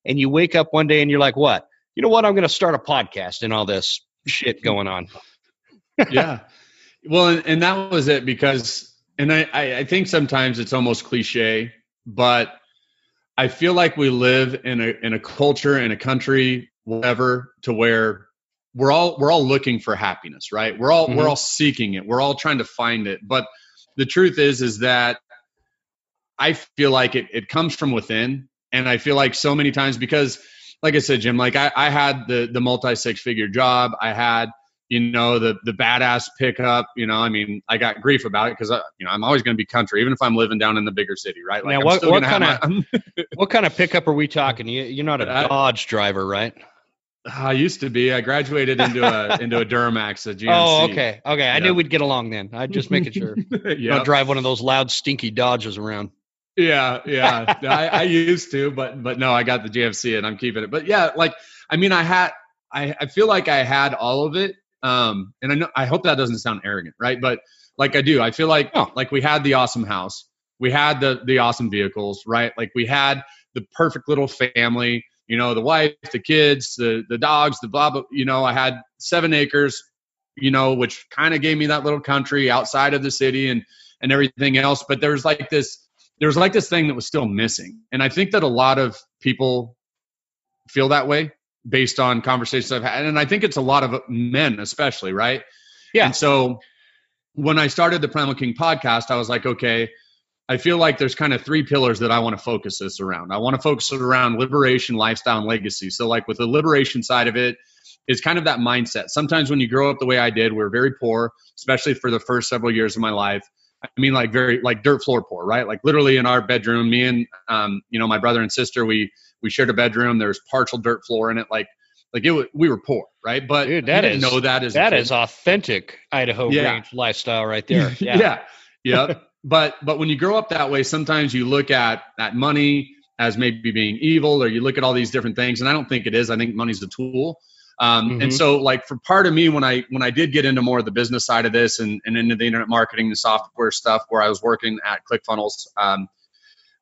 and you wake up one day and you're like, what? You know what? I'm going to start a podcast and all this shit going on. [LAUGHS] yeah well and, and that was it because and I, I i think sometimes it's almost cliche but i feel like we live in a in a culture in a country whatever to where we're all we're all looking for happiness right we're all Mhm. we're all seeking it we're all trying to find it but the truth is is that I feel like it, it comes from within. And I feel like so many times because, like I said, Jim, like I, I had the, the multi six figure job. I had, you know, the, the badass pickup, you know, I mean, I got grief about it because, you know, I'm always going to be country, even if I'm living down in the bigger city, right? Like, now, what, what kind of, [LAUGHS] [LAUGHS] what kind of pickup are we talking? You, you're not a Dodge driver, right? Ah, I used to be. I graduated into a [LAUGHS] into a Duramax, a GMC. Oh, okay, okay. I knew we'd get along then. I just making sure. yeah. Don't drive one of those loud, stinky Dodges around. Yeah, yeah. [LAUGHS] I, I, used to, but but no, I got the GMC and I'm keeping it. But yeah, like I mean, I had, I, I feel like I had all of it. Um, and I know, I hope that doesn't sound arrogant, right? But like I do, I feel like oh. like we had the awesome house, we had the the awesome vehicles, right? Like we had the perfect little family you know, the wife, the kids, the the dogs, the blah blah. You know, I had seven acres, you know, which kind of gave me that little country outside of the city and and everything else. But there's like this, there's like this thing that was still missing, and I think that a lot of people feel that way based on conversations I've had, and I think it's a lot of men, especially, right? Yeah. And so when I started the Primal King podcast, I was like, okay I feel like there's kind of three pillars that I want to focus this around. I want to focus it around liberation, lifestyle, and legacy. So, like with the liberation side of it, it, is kind of that mindset. Sometimes when you grow up the way I did, we are very poor, especially for the first several years of my life. I mean, like very like dirt floor poor, right? Like literally in our bedroom, me and um, you know my brother and sister, we we shared a bedroom. There's partial dirt floor in it, like like it was, we were poor, right? But Dude, that is know that is that is authentic Idaho yeah. range lifestyle right there. [LAUGHS] Yeah, yeah, yep [LAUGHS] but but when you grow up that way, sometimes you look at at money as maybe being evil, or you look at all these different things. And I don't think it is. I think money's a tool. Um, mm-hmm. And so, like for part of me, when I when I did get into more of the business side of this and, and into the internet marketing and software stuff, where I was working at ClickFunnels, um,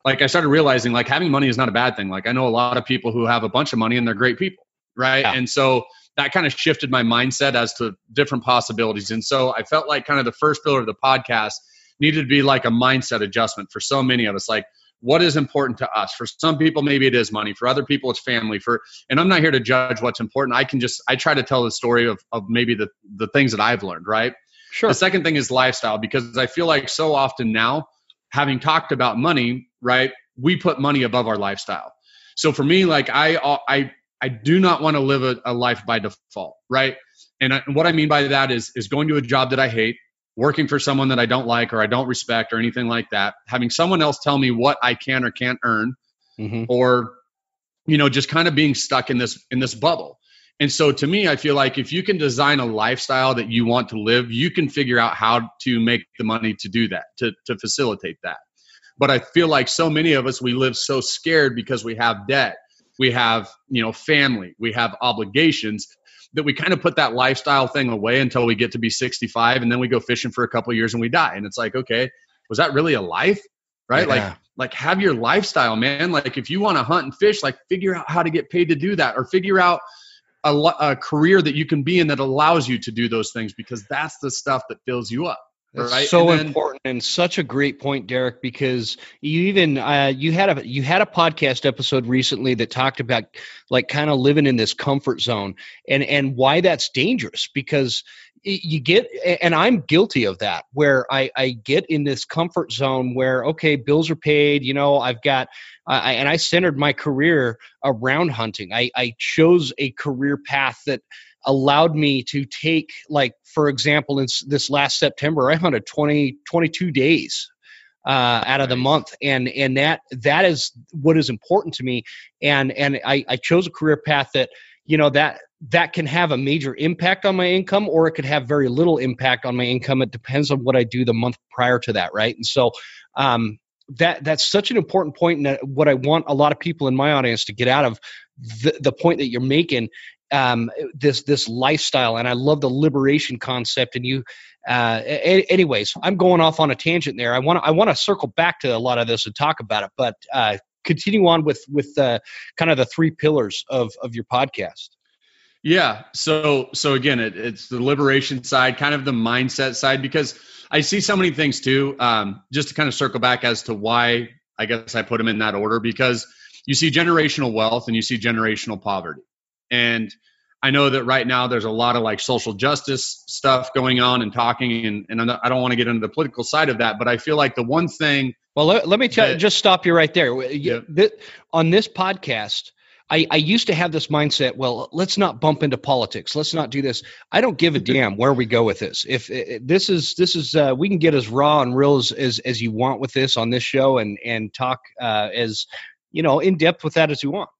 like I started realizing like having money is not a bad thing. Like I know a lot of people who have a bunch of money and they're great people, right? Yeah. And so that kind of shifted my mindset as to different possibilities. And so I felt like kind of the first pillar of the podcast needed to be like a mindset adjustment for so many of us. Like, what is important to us? For some people, maybe it is money. For other people, it's family. For and I'm not here to judge what's important. I can just I try to tell the story of of maybe the the things that I've learned. Right. Sure. The second thing is lifestyle because I feel like so often now, having talked about money, right, we put money above our lifestyle. So for me, like I I I do not want to live a, a life by default, right? And, I, and what I mean by that is is going to a job that I hate, working for someone that I don't like or I don't respect or anything like that, having someone else tell me what I can or can't earn, mm-hmm. or you know, just kind of being stuck in this in this bubble. And so to me, I feel like if you can design a lifestyle that you want to live, you can figure out how to make the money to do that, to to facilitate that. But I feel like so many of us we live so scared because we have debt, we have, you know, family, we have obligations that we kind of put that lifestyle thing away until we get to be 65 and then we go fishing for a couple years and we die. And it's like okay was that really a life? Right? Yeah. like like have your lifestyle man. Like if you want to hunt and fish like figure out how to get paid to do that or figure out a, a career that you can be in that allows you to do those things because that's the stuff that fills you up that's right? so and then, important and such a great point, Derek. Because you even uh, you had a you had a podcast episode recently that talked about like kind of living in this comfort zone and and why that's dangerous. Because you get and I'm guilty of that where I I get in this comfort zone where okay bills are paid. You know I've got I, and I centered my career around hunting. I, I chose a career path that allowed me to take like for example in this last september i hunted 20 22 days uh, out of the month. And and that that is what is important to me. And and I, I chose a career path that you know that that can have a major impact on my income or it could have very little impact on my income. It depends on what i do the month prior to that right? And so um, that that's such an important point and what i want a lot of people in my audience to get out of the, the point that you're making um, this this lifestyle, and I love the liberation concept. And you, uh, a- anyways, I'm going off on a tangent there. I want I want to circle back to a lot of this and talk about it, but uh, continue on with with uh, kind of the three pillars of of your podcast. Yeah. So so again, it, it's the liberation side, kind of the mindset side, because I see so many things too. Um, just to kind of circle back as to why I guess I put them in that order, because you see generational wealth and you see generational poverty. And I know that right now there's a lot of like social justice stuff going on and talking, and, and I don't want to get into the political side of that, but I feel like the one thing Well, let, let me tell you, just stop you right there. Yeah. on this podcast, I, I used to have this mindset. Well, let's not bump into politics. Let's not do this. I don't give a damn where we go with this. If, if this is this is uh, we can get as raw and real as, as, as you want with this on this show, and and talk uh, as you know in depth with that as you want.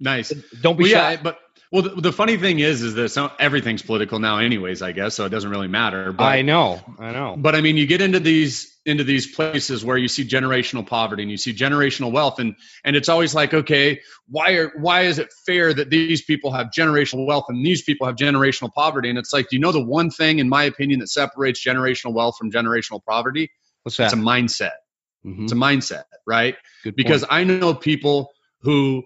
Nice. Don't be well, shy. Yeah, but well, the, the, funny thing is, is that some, everything's political now, anyways. I guess so. It doesn't really matter. But, I know, I know. But I mean, you get into these into these places where you see generational poverty and you see generational wealth, and and it's always like, okay, why are why is it fair that these people have generational wealth and these people have generational poverty? And it's like, do you know the one thing, in my opinion, that separates generational wealth from generational poverty? What's that? It's a mindset. Mm-hmm. It's a mindset, right? Good because I know people who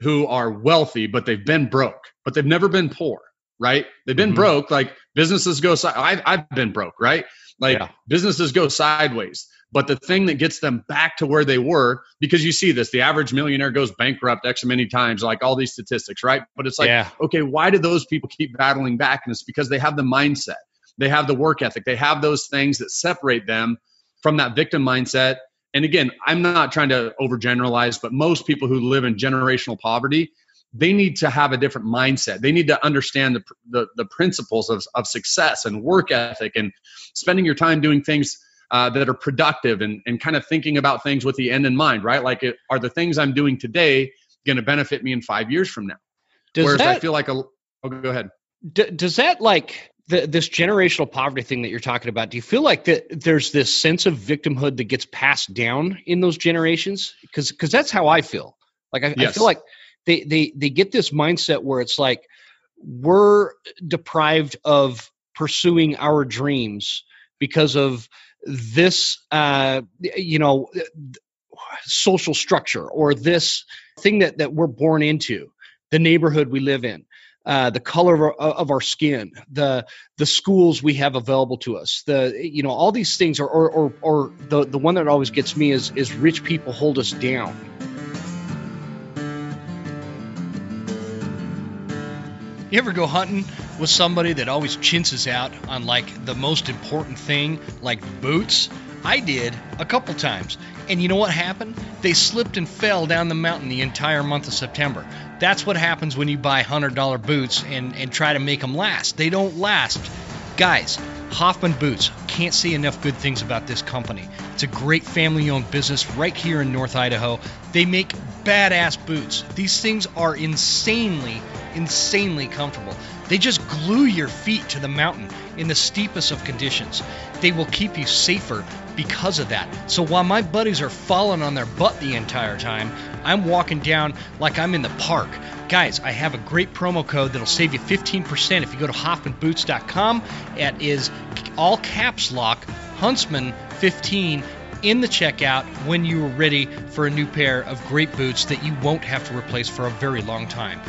who are wealthy, but they've been broke, but they've never been poor, right? They've been mm-hmm. broke. Like businesses go, si- I've, I've been broke, right? Like yeah. businesses go sideways. But the thing that gets them back to where they were, because you see this, the average millionaire goes bankrupt X many times, like all these statistics, right? But it's like, yeah. okay, why do those people keep battling back? And it's because they have the mindset, they have the work ethic, they have those things that separate them from that victim mindset and again, I'm not trying to overgeneralize, but most people who live in generational poverty, they need to have a different mindset. They need to understand the, the, the principles of, of success and work ethic and spending your time doing things uh, that are productive and, and kind of thinking about things with the end in mind, right? Like, it, are the things I'm doing today going to benefit me in five years from now? Does Whereas that, I feel like a, oh, go ahead. D- does that like the, this generational poverty thing that you're talking about, do you feel like that there's this sense of victimhood that gets passed down in those generations? Because because that's how I feel. Like I, yes. I feel like they they they get this mindset where it's like we're deprived of pursuing our dreams because of this uh you know social structure or this thing that that we're born into the neighborhood we live in uh, the color of our, of our, skin, the the schools we have available to us, the you know all these things are or or, or the the one that always gets me is is rich people hold us down. You ever go hunting with somebody that always chintzes out on like the most important thing, like boots? I did a couple times. And you know what happened? They slipped and fell down the mountain the entire month of September. That's what happens when you buy $100 boots and, and try to make them last. They don't last. Guys, Hoffman Boots. Can't say enough good things about this company. It's a great family owned business right here in North Idaho. They make badass boots. These things are insanely, insanely comfortable. They just glue your feet to the mountain in the steepest of conditions. They will keep you safer because of that. So while my buddies are falling on their butt the entire time, I'm walking down like I'm in the park. Guys, I have a great promo code that'll save you 15% if you go to hoffmanboots.com. It is all caps lock Huntsman 15 in the checkout when you are ready for a new pair of great boots that you won't have to replace for a very long time.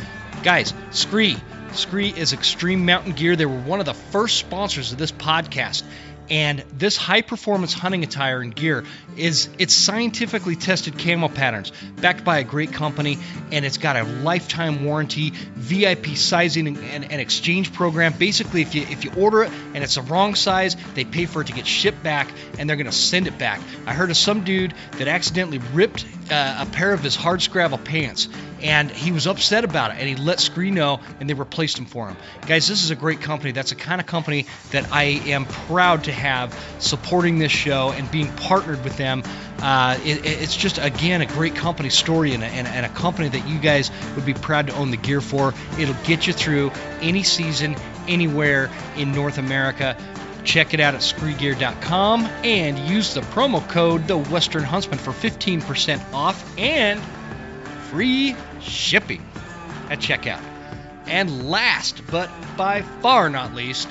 Guys, SKRE. SKRE is extreme mountain gear. They were one of the first sponsors of this podcast. And this high performance hunting attire and gear is it's scientifically tested camo patterns backed by a great company and it's got a lifetime warranty, VIP sizing and, and, and, exchange program. Basically if you if you order it and it's the wrong size, they pay for it to get shipped back and they're gonna send it back. I heard of some dude that accidentally ripped uh, a pair of his Hardscrabble pants and he was upset about it and he let SKRE know and they replaced him for him. Guys, this is a great company. That's the kind of company that I am proud to have supporting this show and being partnered with them. Uh, it, it's just, again, a great company story and a, and, and a company that you guys would be proud to own the gear for. It'll get you through any season, anywhere in North America. Check it out at SKREGear.com and use the promo code The Western Huntsman for 15% off and free shipping at checkout. And last but by far not least,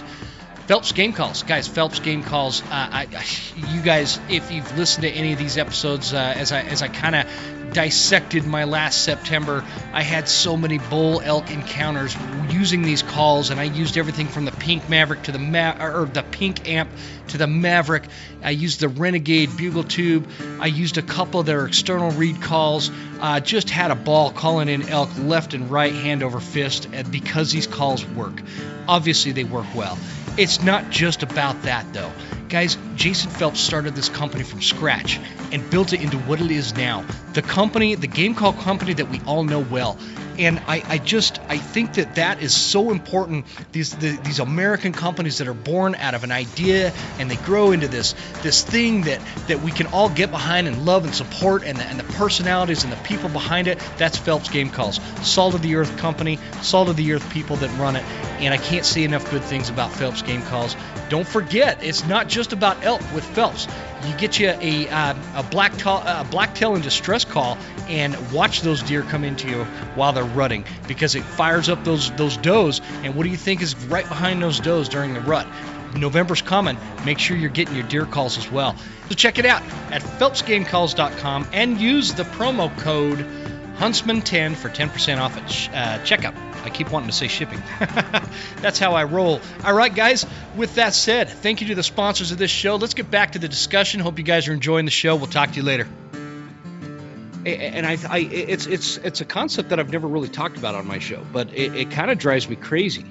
Phelps game calls, guys. Phelps game calls. Uh, I, you guys, if you've listened to any of these episodes, uh, as I as I kind of dissected my last September, I had so many bull elk encounters using these calls, and I used everything from the Pink Maverick to the Ma- or the Pink Amp to the Maverick. I used the Renegade Bugle Tube. I used a couple of their external reed calls. Uh, just had a ball calling in elk left and right, hand over fist, because these calls work. Obviously, they work well. It's not just about that, though. Guys, Jason Phelps started this company from scratch and built it into what it is now. The company, the game call company that we all know well and I, I just I think that that is so important. These the, these American companies that are born out of an idea and they grow into this this thing that that we can all get behind and love and support, and the, and the personalities and the people behind it. That's Phelps Game Calls, salt of the earth company, salt of the earth people that run it, and I can't say enough good things about Phelps Game Calls. Don't forget, it's not just about elk with Phelps you get you a, uh, a black ta- a blacktail and distress call and watch those deer come into you while they're rutting because it fires up those those does and what do you think is right behind those does during the rut November's coming. Make sure you're getting your deer calls as well. So check it out at phelpsgamecalls.com and use the promo code Huntsman10 for 10% off at sh- uh, checkout. I keep wanting to say shipping. [LAUGHS] That's how I roll. All right, guys. With that said, thank you to the sponsors of this show. Let's get back to the discussion. Hope you guys are enjoying the show. We'll talk to you later. And I, I it's it's it's a concept that I've never really talked about on my show, but it, it kind of drives me crazy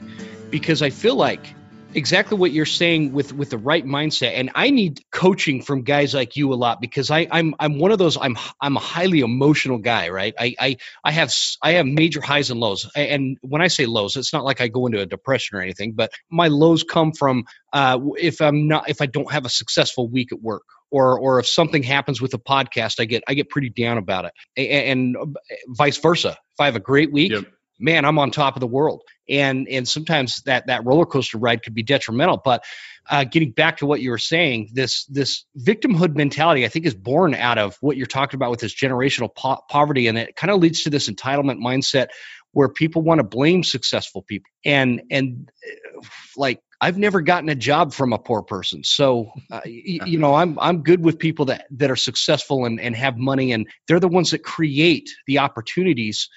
because I feel like exactly what you're saying with with the right mindset. And i need coaching from guys like you a lot because i i'm i'm one of those i'm i'm a highly emotional guy right? I i i have i have major highs and lows. And when i say lows it's not like i go into a depression or anything but my lows come from uh if i'm not if i don't have a successful week at work or or if something happens with a podcast i get i get pretty down about it. And, and vice versa. If i have a great week yep. man, I'm on top of the world. And and sometimes that that roller coaster ride could be detrimental. But uh, getting back to what you were saying, this this victimhood mentality, I think, is born out of what you're talking about with this generational po- poverty, and it kind of leads to this entitlement mindset where people want to blame successful people. And and uh, like I've never gotten a job from a poor person, so uh, you, you know I'm I'm good with people that that are successful and and have money, and they're the ones that create the opportunities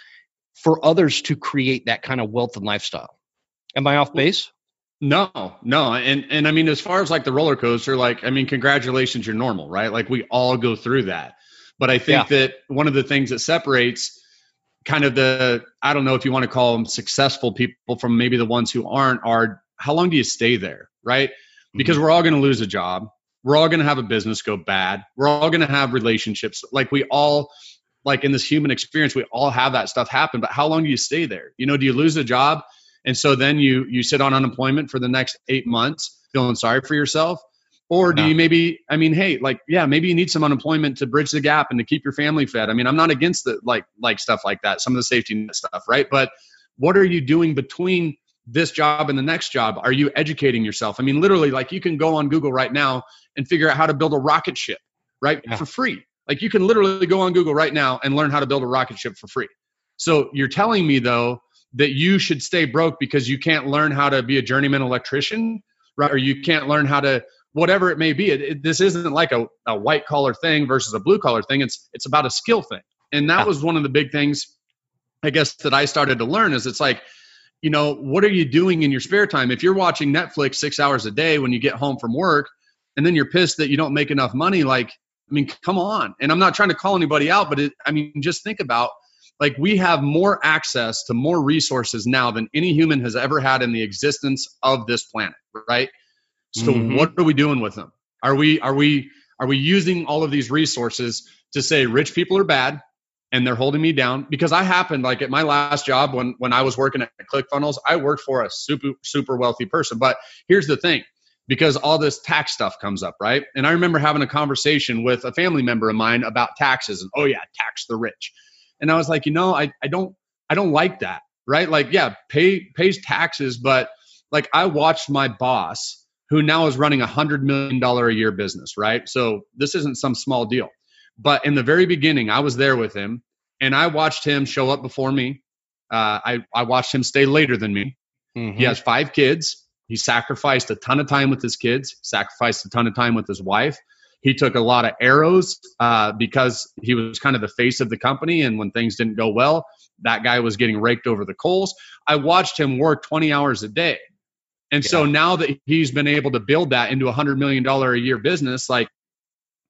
for others to create that kind of wealth and lifestyle. Am I off base? No, no. And and I mean as far as like the roller coaster, like I mean, congratulations, you're normal, right? Like we all go through that. But I think yeah. that one of the things that separates kind of the I don't know if you want to call them successful people from maybe the ones who aren't are how long do you stay there, right? Because mm-hmm. we're all going to lose a job. We're all going to have a business go bad. We're all going to have relationships. Like we all like in this human experience we all have that stuff happen but how long do you stay there? You know do you lose a job and so then you you sit on unemployment for the next eight months feeling sorry for yourself? Or do no. you maybe i mean hey like yeah maybe you need some unemployment to bridge the gap and to keep your family fed. I mean i'm not against the like like stuff like that some of the safety net stuff right? But what are you doing between this job and the next job? Are you educating yourself? I mean literally like you can go on google right now and figure out how to build a rocket ship right yeah. for free like you can literally go on Google right now and learn how to build a rocket ship for free. So you're telling me though that you should stay broke because you can't learn how to be a journeyman electrician, right? Or you can't learn how to whatever it may be. It, it, this isn't like a, a white collar thing versus a blue collar thing. It's it's about a skill thing. And that was one of the big things I guess that I started to learn is it's like, you know, what are you doing in your spare time? If you're watching Netflix 6 hours a day when you get home from work and then you're pissed that you don't make enough money like I mean, come on. And I'm not trying to call anybody out, but it, I mean, just think about like we have more access to more resources now than any human has ever had in the existence of this planet, right? So mm-hmm. what are we doing with them? Are we are we are we using all of these resources to say rich people are bad and they're holding me down? Because I happened like at my last job when when I was working at ClickFunnels, I worked for a super super wealthy person. But here's the thing because all this tax stuff comes up, right? And I remember having a conversation with a family member of mine about taxes and oh yeah, tax the rich. And I was like, you know, I, I don't I don't like that, right? Like, yeah, pay pays taxes, but like I watched my boss who now is running a hundred million dollar a year business, right? So this isn't some small deal. But in the very beginning, I was there with him and I watched him show up before me. Uh, I, I watched him stay later than me. Mm-hmm. He has five kids he sacrificed a ton of time with his kids, sacrificed a ton of time with his wife. He took a lot of arrows uh, because he was kind of the face of the company. And when things didn't go well, that guy was getting raked over the coals. I watched him work 20 hours a day. And yeah. so now that he's been able to build that into a $100 million a year business, like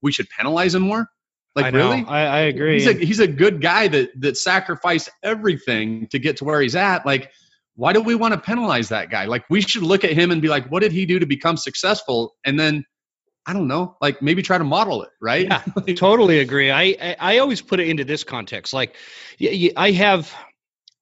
we should penalize him more. Like I really, I, I agree. He's a, he's a good guy that that sacrificed everything to get to where he's at. Like why do we want to penalize that guy? Like we should look at him and be like, what did he do to become successful? And then I don't know, like maybe try to model it, right? Yeah, [LAUGHS] totally agree. I, I, I always put it into this context. Like, I have,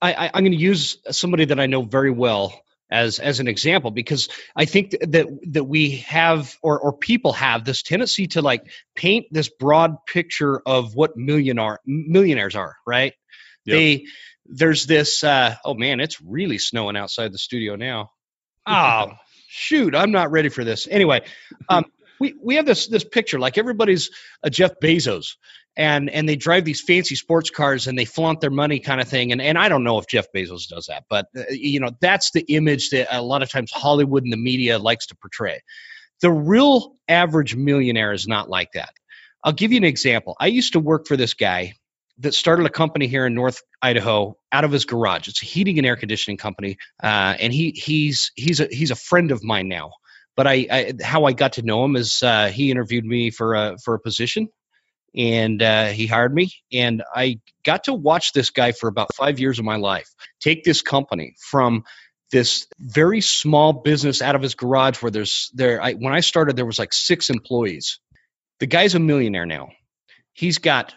I, I I'm going to use somebody that I know very well as as an example because I think that that we have or or people have this tendency to like paint this broad picture of what millionaire millionaires are, right? Yep. They there's this uh, oh man, it's really snowing outside the studio now. Oh [LAUGHS] [LAUGHS] shoot, I'm not ready for this. Anyway, um, [LAUGHS] we we have this this picture like everybody's a Jeff Bezos and and they drive these fancy sports cars and they flaunt their money kind of thing and and I don't know if Jeff Bezos does that but uh, you know that's the image that a lot of times Hollywood and the media likes to portray. The real average millionaire is not like that. I'll give you an example. I used to work for this guy that started a company here in North Idaho out of his garage. It's a heating and air conditioning company, uh, and he he's he's a he's a friend of mine now but I, I, how I got to know him is uh, he interviewed me for a for a position, and uh, he hired me, and I got to watch this guy for about five years of my life take this company from this very small business out of his garage where there's there I, when I started there was like six employees. The guy's a millionaire now. He's got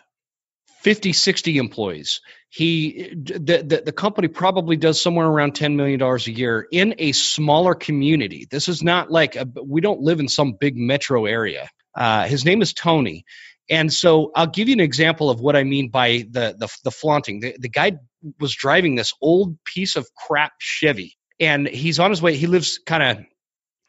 50 60 employees. He the, the, the, company probably does somewhere around 10 million dollars a year in a smaller community. This is not like a, we don't live in some big metro area. Uh, his name is tony. And so i'll give you an example of what i mean by the the, the flaunting. The, the guy was driving this old piece of crap chevy and he's on his way. He lives kind of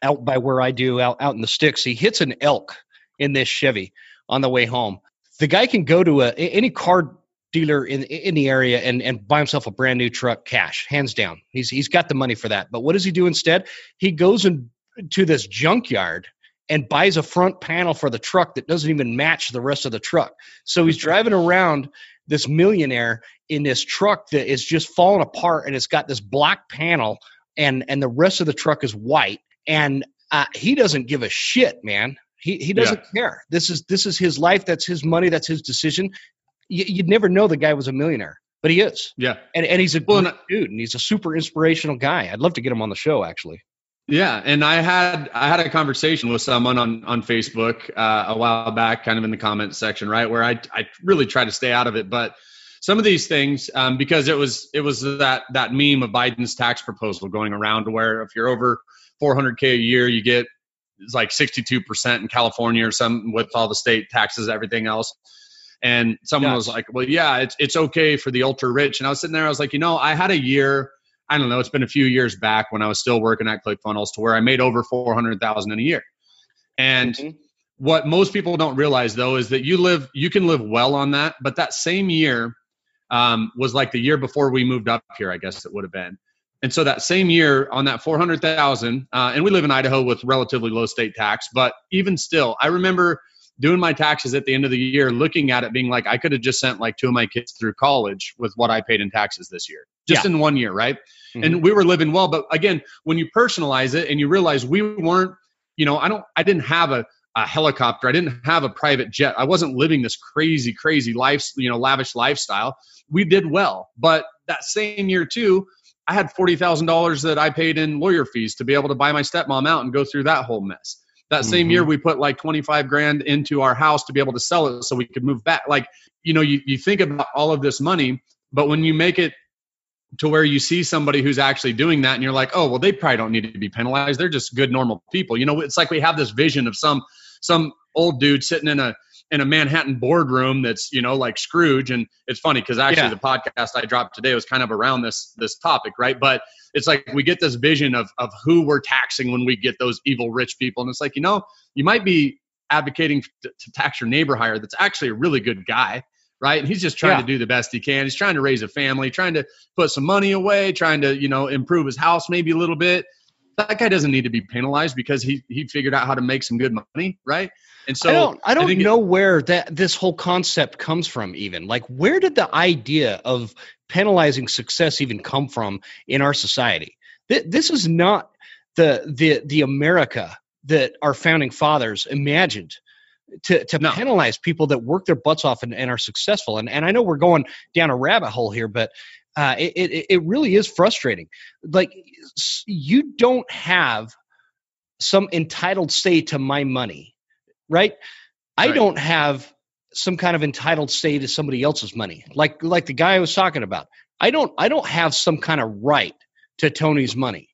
out by where i do out, out in the sticks. He hits an elk in this chevy on the way home the guy can go to a, any car dealer in in the area and and buy himself a brand new truck cash hands down. He's he's got the money for that. But what does he do instead? He goes in, to this junkyard and buys a front panel for the truck that doesn't even match the rest of the truck. So he's driving around this millionaire in this truck that is just falling apart and it's got this black panel and and the rest of the truck is white. And uh, he doesn't give a shit man he he doesn't yeah. care. This is this is his life. That's his money. That's his decision. You, would never know the guy was a millionaire, but he is. Yeah, and and he's a well, good dude, and he's a super inspirational guy. I'd love to get him on the show, actually. Yeah, and I had I had a conversation with someone on on Facebook uh, a while back, kind of in the comments section, right, where I I really try to stay out of it, but some of these things um, because it was it was that that meme of Biden's tax proposal going around where if you're over 400k a year, you get it's like 62% in California or some with all the state taxes, everything else. And someone was like, well, yeah, it's, it's okay for the ultra rich. And I was sitting there, I was like, you know, I had a year, I don't know, it's been a few years back when I was still working at ClickFunnels to where I made over 400,000 in a year. And mm-hmm. what most people don't realize though, is that you live, you can live well on that. But that same year um, was like the year before we moved up here, I guess it would have been. And so that same year on that 400,000, uh, and we live in Idaho with relatively low state tax, but even still, I remember doing my taxes at the end of the year, looking at it being like, I could have just sent like two of my kids through college with what I paid in taxes this year, just yeah. in one year, right? Mm-hmm. And we were living well. But again, when you personalize it and you realize we weren't, you know, I don't, I didn't have a, a helicopter. I didn't have a private jet. I wasn't living this crazy, crazy life, you know, lavish lifestyle. We did well. But that same year, too, I had forty thousand dollars that I paid in lawyer fees to be able to buy my stepmom out and go through that whole mess. That same mm-hmm. year, we put like twenty five grand into our house to be able to sell it so we could move back. Like you know, you you think about all of this money, but when you make it to where you see somebody who's actually doing that and you're like, oh well, they probably don't need to be penalized. They're just good normal people. You know, it's like we have this vision of some some old dude sitting in a in a Manhattan boardroom that's you know like Scrooge. And it's funny because actually yeah. the podcast I dropped today was kind of around this this topic, right? But it's like we get this vision of of who we're taxing when we get those evil rich people, and it's like you know you might be advocating to, to tax your neighbor higher that's actually a really good guy right? And he's just trying yeah. to do the best he can. He's trying to raise a family, trying to put some money away, trying to, you know, improve his house maybe a little bit. That guy doesn't need to be penalized because he he figured out how to make some good money, right? And so I don't, I don't I know it, where that this whole concept comes from. Even like, where did the idea of penalizing success even come from in our society? Th- this is not the the the America that our founding fathers imagined to, to no. penalize people that work their butts off and, and, are successful. And, and I know we're going down a rabbit hole here, but uh, it, it, it really is frustrating. Like you don't have some entitled say to my money right? I Right. don't have some kind of entitled say to somebody else's money. Like like the guy I was talking about. I don't I don't have some kind of right to Tony's money.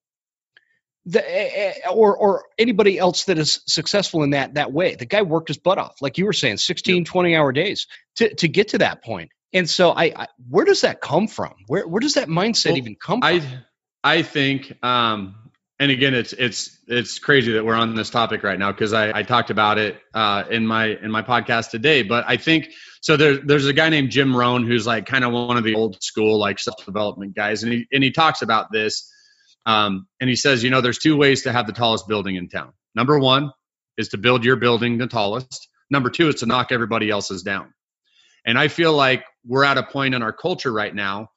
The, eh, eh, or or anybody else that is successful in that that way. The guy worked his butt off, like you were saying, 16, 20 hour days to, to get to that point. And so I, I where does that come from? Where where does that mindset Well, even come from? I I think um and again it's it's it's crazy that we're on this topic right now because I, I talked about it uh in my in my podcast today. But I think so there there's a guy named Jim Rohn who's like kind of one of the old school like self development guys and he and he talks about this. Um and he says, you know, there's two ways to have the tallest building in town. Number one is to build your building the tallest. Number two is to knock everybody else's down. And I feel like we're at a point in our culture right now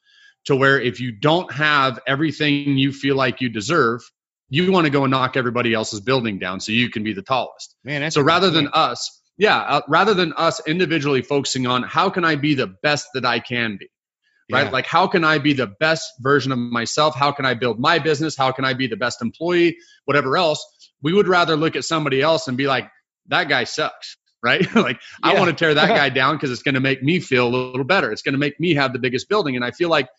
to where if you don't have everything you feel like you deserve, you want to go and knock everybody else's building down so you can be the tallest. Man, So rather than us, yeah, uh, rather than us individually focusing on how can I be the best that I can be, right? Yeah. Like how can I be the best version of myself? How can I build my business? How can I be the best employee? Whatever else, we would rather look at somebody else and be like, that guy sucks, [LAUGHS] right? [LAUGHS] like I want to tear that [LAUGHS] guy down because it's going to make me feel a little better. It's going to make me have the biggest building, and I feel like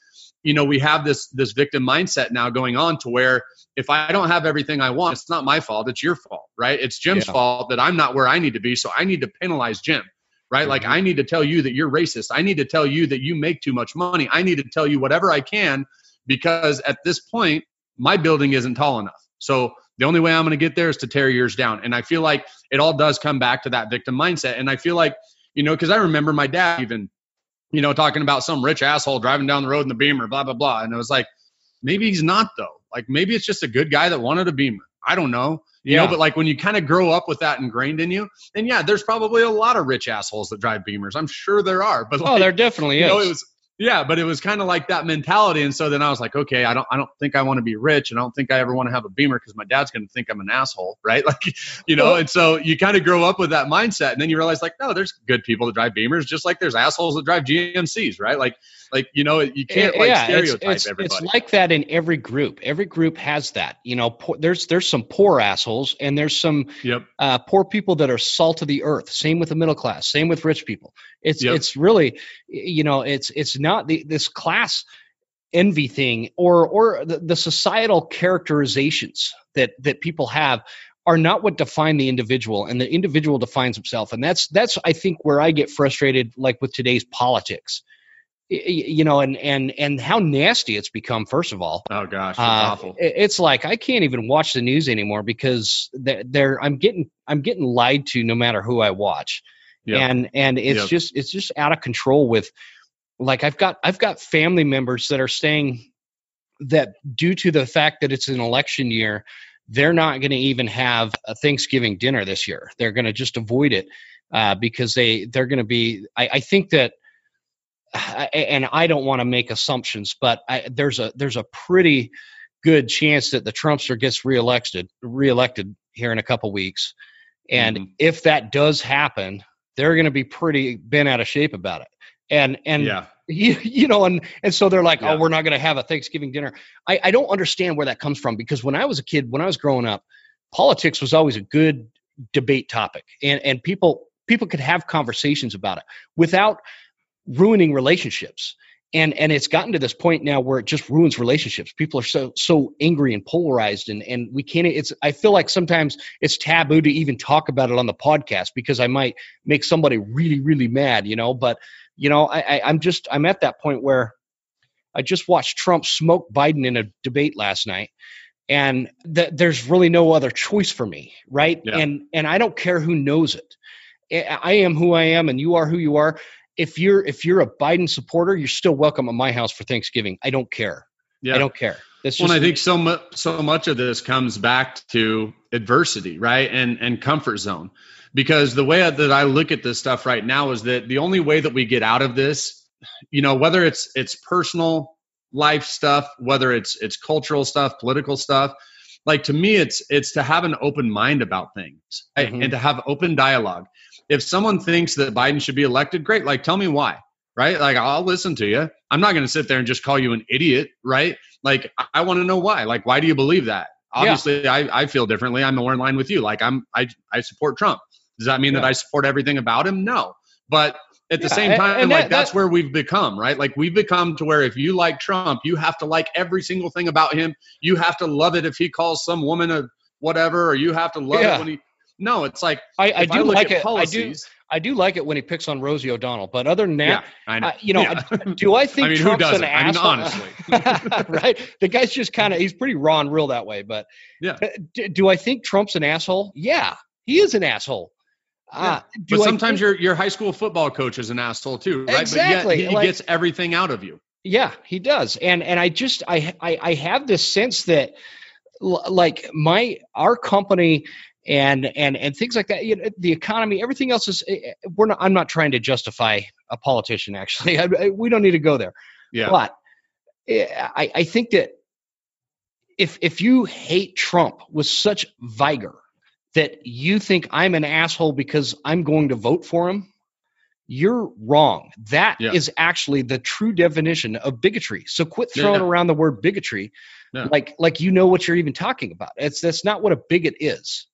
you know we have this this victim mindset now going on to where if i don't have everything i want it's not my fault it's your fault right? It's jim's Yeah. fault that i'm not where i need to be so i need to penalize jim right? Like Mhm. i need to tell you that you're racist. I need to tell you that you make too much money. I need to tell you whatever i can because at this point my building isn't tall enough. So the only way i'm going to get there is to tear yours down. And i feel like it all does come back to that victim mindset. And i feel like you know because i remember my dad even you know, talking about some rich asshole driving down the road in the Beamer, blah blah blah. And it was like, maybe he's not though. Like maybe it's just a good guy that wanted a Beamer. I don't know. You Yeah. know, but like when you kind of grow up with that ingrained in you, and yeah, there's probably a lot of rich assholes that drive Beamers. I'm sure there are. But Oh, there definitely you is. know, it was yeah, but it was kind of like that mentality. And so then I was like, okay, I don't I don't think I want to be rich and I don't think I ever want to have a Beamer because my dad's gonna think I'm an asshole, [LAUGHS] right? Like, you know, and so you kind of grow up with that mindset and then you realize like, no, there's good people that drive Beamers, just like there's assholes that drive GMCs, right? Like like you know, you can't like yeah, it's, stereotype it's, everybody. it's like that in every group. Every group has that. You know, poor, there's there's some poor assholes and there's some yep. uh, poor people that are salt of the earth. Same with the middle class. Same with rich people. It's Yep. it's really, you know, it's it's not the this class envy thing or or the, the societal characterizations that that people have are not what define the individual and the individual defines himself and that's that's i think where i get frustrated like with today's politics you know and and and how nasty it's become first of all Oh gosh, it's uh, awful. It's like I can't even watch the news anymore because they're, they're I'm getting I'm getting lied to no matter who I watch, Yep. and and it's Yep. just it's just out of control with like I've got I've got family members that are saying that due to the fact that it's an election year, they're not going to even have a Thanksgiving dinner this year. They're going to just avoid it uh, because they they're going to be. I, I think that, and I don't want to make assumptions, but I, there's a there's a pretty good chance that the Trumpster gets reelected reelected here in a couple weeks, and Mhm. if that does happen, they're going to be pretty bent out of shape about it. And and yeah. you, you know, and and so they're like, Yeah. oh, we're not going to have a Thanksgiving dinner. I, I don't understand where that comes from because when I was a kid, when I was growing up, politics was always a good debate topic, and and people people could have conversations about it without ruining relationships. And and it's gotten to this point now where it just ruins relationships. People are so so angry and polarized, and and we can't. It's I feel like sometimes it's taboo to even talk about it on the podcast because I might make somebody really really mad, you know. But you know, I, I I'm just I'm at that point where I just watched Trump smoke Biden in a debate last night, and that there's really no other choice for me, right? Yeah. And and I don't care who knows it. I am who I am, and you are who you are. If you're if you're a Biden supporter, you're still welcome at my house for Thanksgiving. I don't care. Yeah. I don't care. That's Well, just and I think so much so much of this comes back to adversity, right, and and comfort zone, because the way that I look at this stuff right now is that the only way that we get out of this, you know, whether it's it's personal life stuff, whether it's it's cultural stuff, political stuff, like to me, it's it's to have an open mind about things right? Mhm. and to have open dialogue. If someone thinks that Biden should be elected, great. Like, tell me why, right? Like, I'll listen to you. I'm not going to sit there and just call you an idiot, right? Like, I, I want to know why. Like, why do you believe that? Obviously, I, I feel differently. I'm more in line with you. Like, I'm I I support Trump. Does that mean Yeah. that I support everything about him? No. But at the Yeah, same and- time, and like that- that's that- where we've become, right? Like we've become to where if you like Trump, you have to like every single thing about him. You have to love it if he calls some woman a whatever, or you have to love Yeah. it when he. No, it's like I, I do look like it. I do. I do like it when he picks on Rosie O'Donnell. But other than Yeah, that, I know. I- you know, Yeah. do I [LAUGHS] think I mean, Trump's an I mean, asshole? honestly. [LAUGHS] right? The guy's just kind of he's pretty raw and real that way. But Yeah. uh, do, do I think Trump's an asshole? Yeah, he is an asshole. Uh, do but I sometimes think- your your high school football coach is an asshole too, right? Exactly, But yet he like- gets everything out of you. Yeah, he does, and and I just I I, I have this sense that like my our company and and and things like that, you know, the economy, everything else is eh, eh, we're not. I'm not trying to justify a politician. Actually, [LAUGHS] I, I- we don't need to go there. Yeah. But eh, I I think that if if you hate Trump with such vigor that you think I'm an asshole because I'm going to vote for him, you're wrong. That is Yeah. actually the true definition of bigotry. So quit throwing yeah. around the word bigotry like like you know what you're even talking about. It's that's not what a bigot is.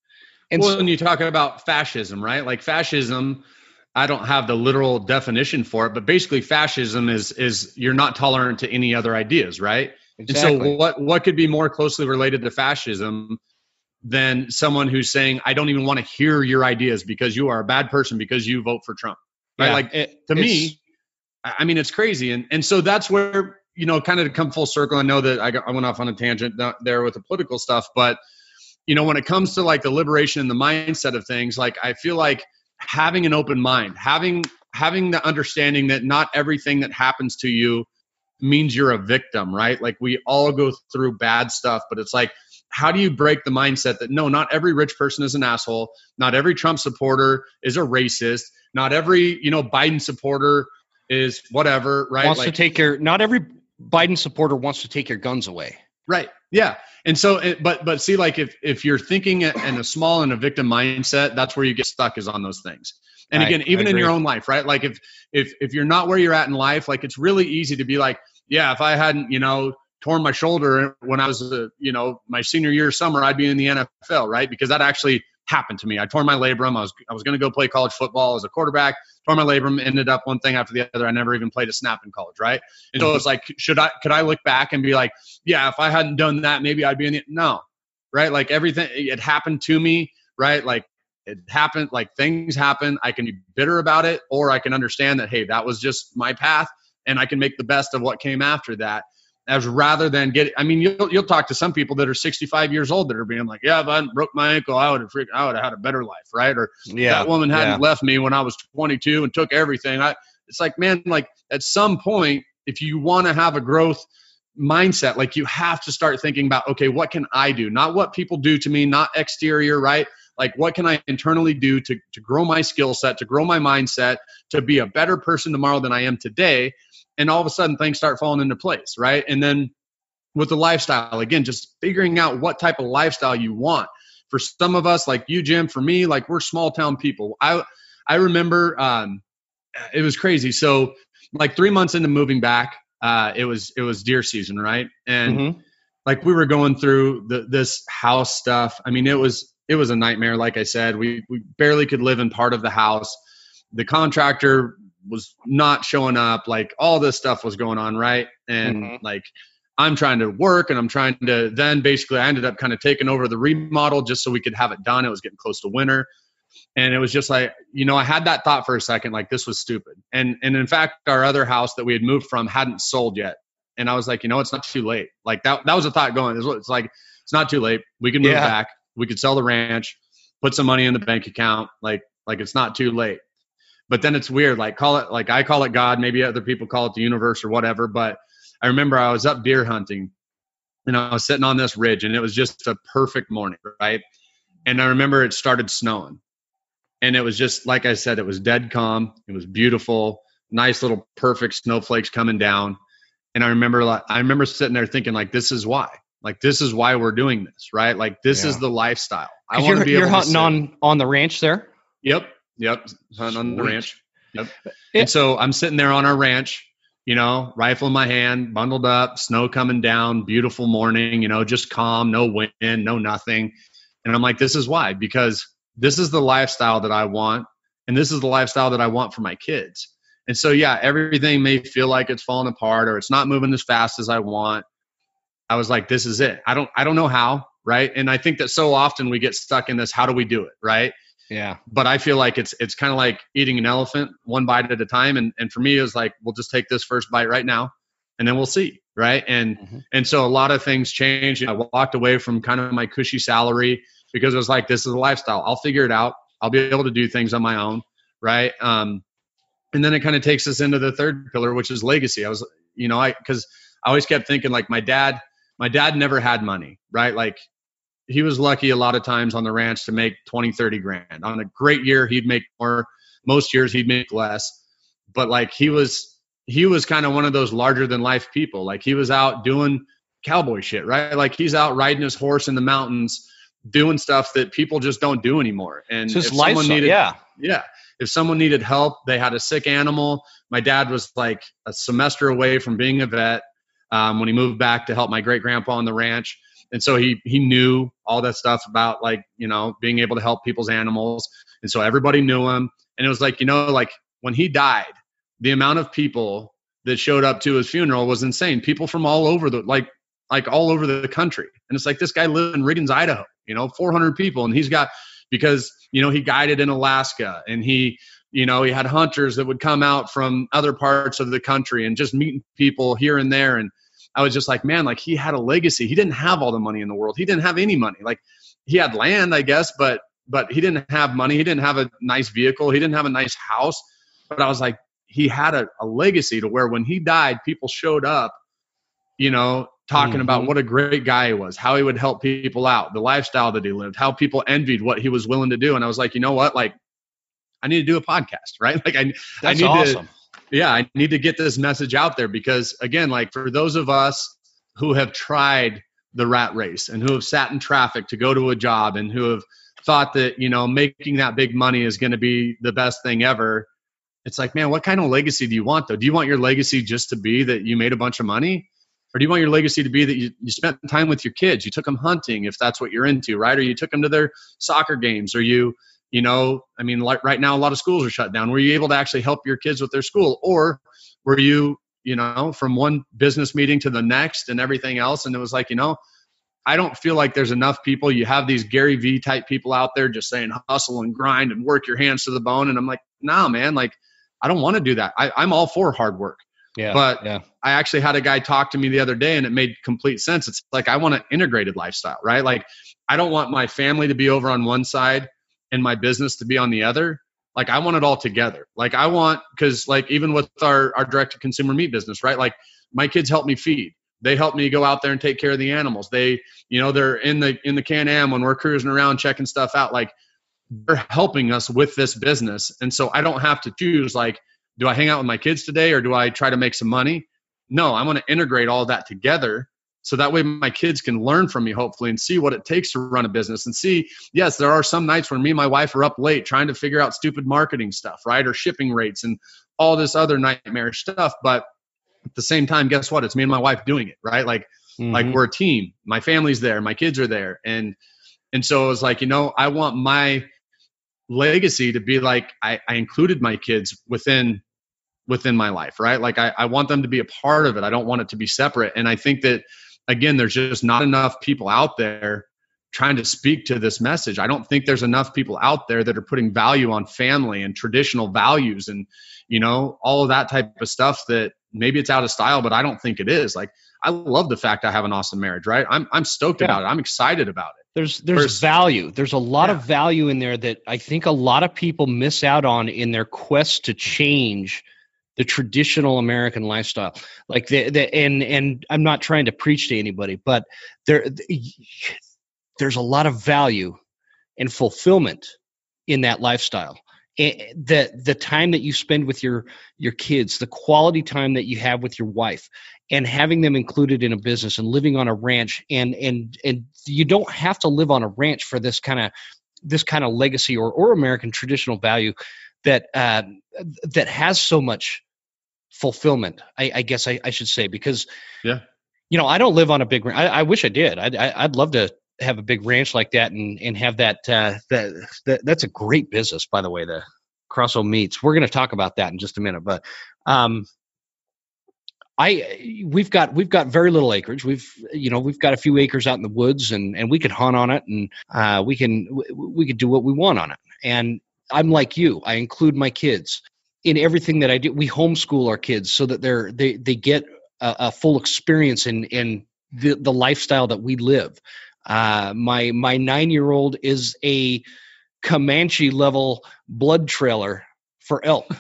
And well, so, when you talk about fascism, right? Like fascism, I don't have the literal definition for it, but basically fascism is is you're not tolerant to any other ideas, right? exactly. And so what what could be more closely related to fascism than someone who's saying I don't even want to hear your ideas because you are a bad person because you vote for Trump. Right? Yeah, like it- to me, I I mean, it's crazy, and and so that's where you know, kind of to come full circle. I know that I, got, I went off on a tangent there with the political stuff, but you know, when it comes to like the liberation and the mindset of things, like I feel like having an open mind, having having the understanding that not everything that happens to you means you're a victim, right? Like we all go through bad stuff, but it's like how do you break the mindset that no, not every rich person is an asshole, not every Trump supporter is a racist, not every, you know, Biden supporter is whatever, right? wants like, to take your not every Biden supporter wants to take your guns away. Right. Yeah. And so, it, but but see, like if if you're thinking in a small and a victim mindset, that's where you get stuck is on those things. And again, I even in your own life, right? Like if if if you're not where you're at in life, like it's really easy to be like, yeah, if I hadn't, you know, torn my shoulder when I was, uh, you know, my senior year summer, I'd be in the NFL, right? Because that actually happened to me. I tore my labrum. I was I was going to go play college football as a quarterback. Tore my labrum. Ended up one thing after the other. I never even played a snap in college, right? And so it's like, should I could I look back and be like, yeah, if I hadn't done that, maybe I'd be in the no, right? Like everything, it happened to me, right? Like it happened, like things happen. I can be bitter about it, or I can understand that, hey, that was just my path, and I can make the best of what came after that. As rather than get, I mean, you'll you'll talk to some people that are 65 years old that are being like, yeah, if I hadn't broke my ankle, I would have, freak, I would have had a better life, right? Or Yeah, that woman hadn't yeah. left me when I was 22 and took everything. I, it's like, man, like at some point, if you want to have a growth mindset, like you have to start thinking about, okay, what can I do? Not what people do to me, not exterior, right? Like what can I internally do to, to grow my skill set, to grow my mindset, to be a better person tomorrow than I am today? And all of a sudden things start falling into place, right? And then with the lifestyle, again, just figuring out what type of lifestyle you want. For some of us, like you, Jim, for me, like we're small town people. I I remember um, it was crazy. So like three months into moving back, uh, it was it was deer season, right? And Mhm. like we were going through the, this house stuff. I mean, it was it was a nightmare. Like I said, we we barely could live in part of the house. The contractor was not showing up. Like all this stuff was going on, right? And Mhm. like I'm trying to work and I'm trying to then basically I ended up kind of taking over the remodel just so we could have it done. It was getting close to winter. And it was just like, you know, I had that thought for a second, like this was stupid. And and in fact, our other house that we had moved from hadn't sold yet. And I was like, you know, it's not too late. Like that that was a thought going. It's it's like, it's not too late. We can move Yeah. back. We could sell the ranch, put some money in the bank account. Like like it's not too late. But then it's weird. Like call it like I call it God, maybe other people call it the universe or whatever. But I remember I was up deer hunting and I was sitting on this ridge and it was just a perfect morning, right? And I remember it started snowing. And it was just like I said, it was dead calm. It was beautiful, nice little perfect snowflakes coming down. And I remember like I remember sitting there thinking like this is why. Like this is why we're doing this, right? Like this is the lifestyle. I want you're, to be you're hunting on on the ranch there. Yep. Yep. On the ranch. Yep. And so I'm sitting there on our ranch, you know, rifle in my hand, bundled up, snow coming down, beautiful morning, you know, just calm, no wind, no nothing. And I'm like, this is why, because this is the lifestyle that I want, and this is the lifestyle that I want for my kids. And so, yeah, everything may feel like it's falling apart or it's not moving as fast as I want. I was like, this is it. I don't, I don't know how, right? And I think that so often we get stuck in this. How do we do it, right? Yeah. But I feel like it's it's kind of like eating an elephant one bite at a time. And and for me, it was like, we'll just take this first bite right now, and then we'll see, right? And mm-hmm. and so a lot of things changed. I walked away from kind of my cushy salary because it was like, this is a lifestyle. I'll figure it out. I'll be able to do things on my own, right? Um, and then it kind of takes us into the third pillar, which is legacy. I was, you know, I because I always kept thinking like my dad, my dad never had money, right? Like he was lucky a lot of times on the ranch to make 20, 30 grand. On a great year, he'd make more. Most years he'd make less. But like he was he was kind of one of those larger than life people. Like he was out doing cowboy shit, right? Like he's out riding his horse in the mountains, doing stuff that people just don't do anymore. And if someone needed, yeah, yeah, if someone needed help, they had a sick animal. My dad was like a semester away from being a vet um, when he moved back to help my great grandpa on the ranch and so he he knew all that stuff about like you know being able to help people's animals. And so everybody knew him. And it was like you know like when he died the amount of people that showed up to his funeral was insane. People from all over the like like all over the country. And it's like this guy lived in riggins idaho you know 400 people. And he's got because you know he guided in alaska and he you know he had hunters that would come out from other parts of the country and just meeting people here and there. And I was just like, man, like he had a legacy. He didn't have all the money in the world. He didn't have any money. Like he had land, I guess, but but he didn't have money. He didn't have a nice vehicle. He didn't have a nice house. But I was like, he had a, a legacy to where when he died, people showed up, you know, talking mm-hmm. about what a great guy he was, how he would help people out, the lifestyle that he lived, how people envied what he was willing to do. And I was like, you know what? Like, I need to do a podcast, right? [LAUGHS] Like I, That's I need awesome. to yeah, I need to get this message out there because again, like for those of us who have tried the rat race and who have sat in traffic to go to a job and who have thought that, you know, making that big money is going to be the best thing ever. It's like, man, what kind of legacy do you want though? Do you want your legacy just to be that you made a bunch of money? Or do you want your legacy to be that you, you spent time with your kids? You took them hunting if that's what you're into, right? Or you took them to their soccer games or you you know i mean like right now a lot of schools are shut down were you able to actually help your kids with their school or were you you know from one business meeting to the next and everything else and it was like you know i don't feel like there's enough people you have these gary vee type people out there just saying hustle and grind and work your hands to the bone and i'm like nah man like i don't want to do that I, i'm all for hard work yeah, but yeah. I actually had a guy talk to me the other day and it made complete sense. It's like I want an integrated lifestyle, right? Like I don't want my family to be over on one side and my business to be on the other like i want it all together. Like i want because like even with our our direct to consumer meat business right? Like my kids help me feed. They help me go out there and take care of the animals. They you know they're in the in the can am when we're cruising around checking stuff out. Like they're helping us with this business. And so i don't have to choose like do i hang out with my kids today or do i try to make some money? No i'm going to integrate all that together so that way my kids can learn from me hopefully and see what it takes to run a business and see yes there are some nights when me and my wife are up late trying to figure out stupid marketing stuff right or shipping rates and all this other nightmare stuff but at the same time guess what? It's me and my wife doing it right? Like mm-hmm. like we're a team. My family's there. My kids are there. And and so it was like you know i want my legacy to be like i, I included my kids within within my life right? Like I, I want them to be a part of it. I don't want it to be separate. And i think that again, there's just not enough people out there trying to speak to this message. I don't think there's enough people out there that are putting value on family and traditional values and, you know, all of that type of stuff that maybe it's out of style, but I don't think it is. Like, I love the fact I have an awesome marriage, right? I'm, I'm stoked yeah. about it. I'm excited about it. There's there's First, value. There's a lot yeah. of value in there that I think a lot of people miss out on in their quest to change the traditional American lifestyle. Like the, the and and I'm not trying to preach to anybody, but there there's a lot of value and fulfillment in that lifestyle. the the time that you spend with your your kids, the quality time that you have with your wife, and having them included in a business and living on a ranch, and and and you don't have to live on a ranch for this kind of this kind of legacy or or American traditional value that uh, that has so much fulfillment. I, I guess I, I, should say because yeah, you know I don't live on a big. I, I wish I did. I'd, I'd love to have a big ranch like that and and have that uh, that, that that's a great business by the way the Cross O Meats. We're going to talk about that in just a minute, but um, I we've got we've got very little acreage. We've you know we've got a few acres out in the woods and and we can hunt on it and uh, we can we could do what we want on it. And I'm like you. I include my kids in everything that I do. We homeschool our kids so that they're they they get a, a full experience in in the the lifestyle that we live. Uh, my my nine year old is a Comanche level blood trailer for elk. [LAUGHS]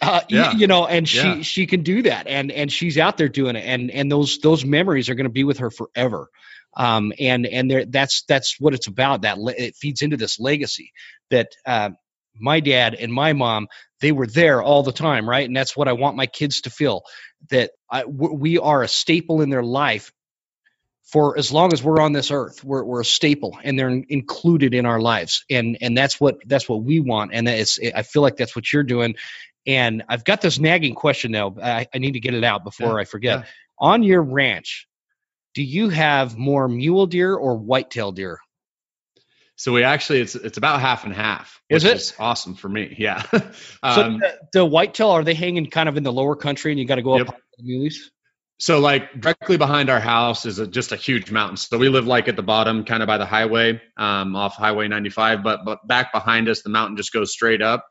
Uh, yeah. you, you, know, and she yeah. she can do that, and and she's out there doing it, and and those those memories are going to be with her forever. Um, and and there that's that's what it's about. That le- it feeds into this legacy that uh, my dad and my mom they were there all the time, right? And that's what I want my kids to feel that I, we are a staple in their life for as long as we're on this earth. We're, we're a staple and they're included in our lives. And and that's what that's what we want. And it's i feel like that's what you're doing. And i've got this nagging question now i, I need to get it out before yeah, i forget. yeah. on your ranch do you have more mule deer or whitetail deer so we actually it's it's about half and half. Is it? Is awesome for me. [LAUGHS] Yeah. um, so the, the whitetail are they hanging kind of in the lower country and you got to go yep. up the muleys? So like directly behind our house is a, just a huge mountain. So we live like at the bottom, kind of by the highway, um, off Highway 95. But but back behind us, the mountain just goes straight up,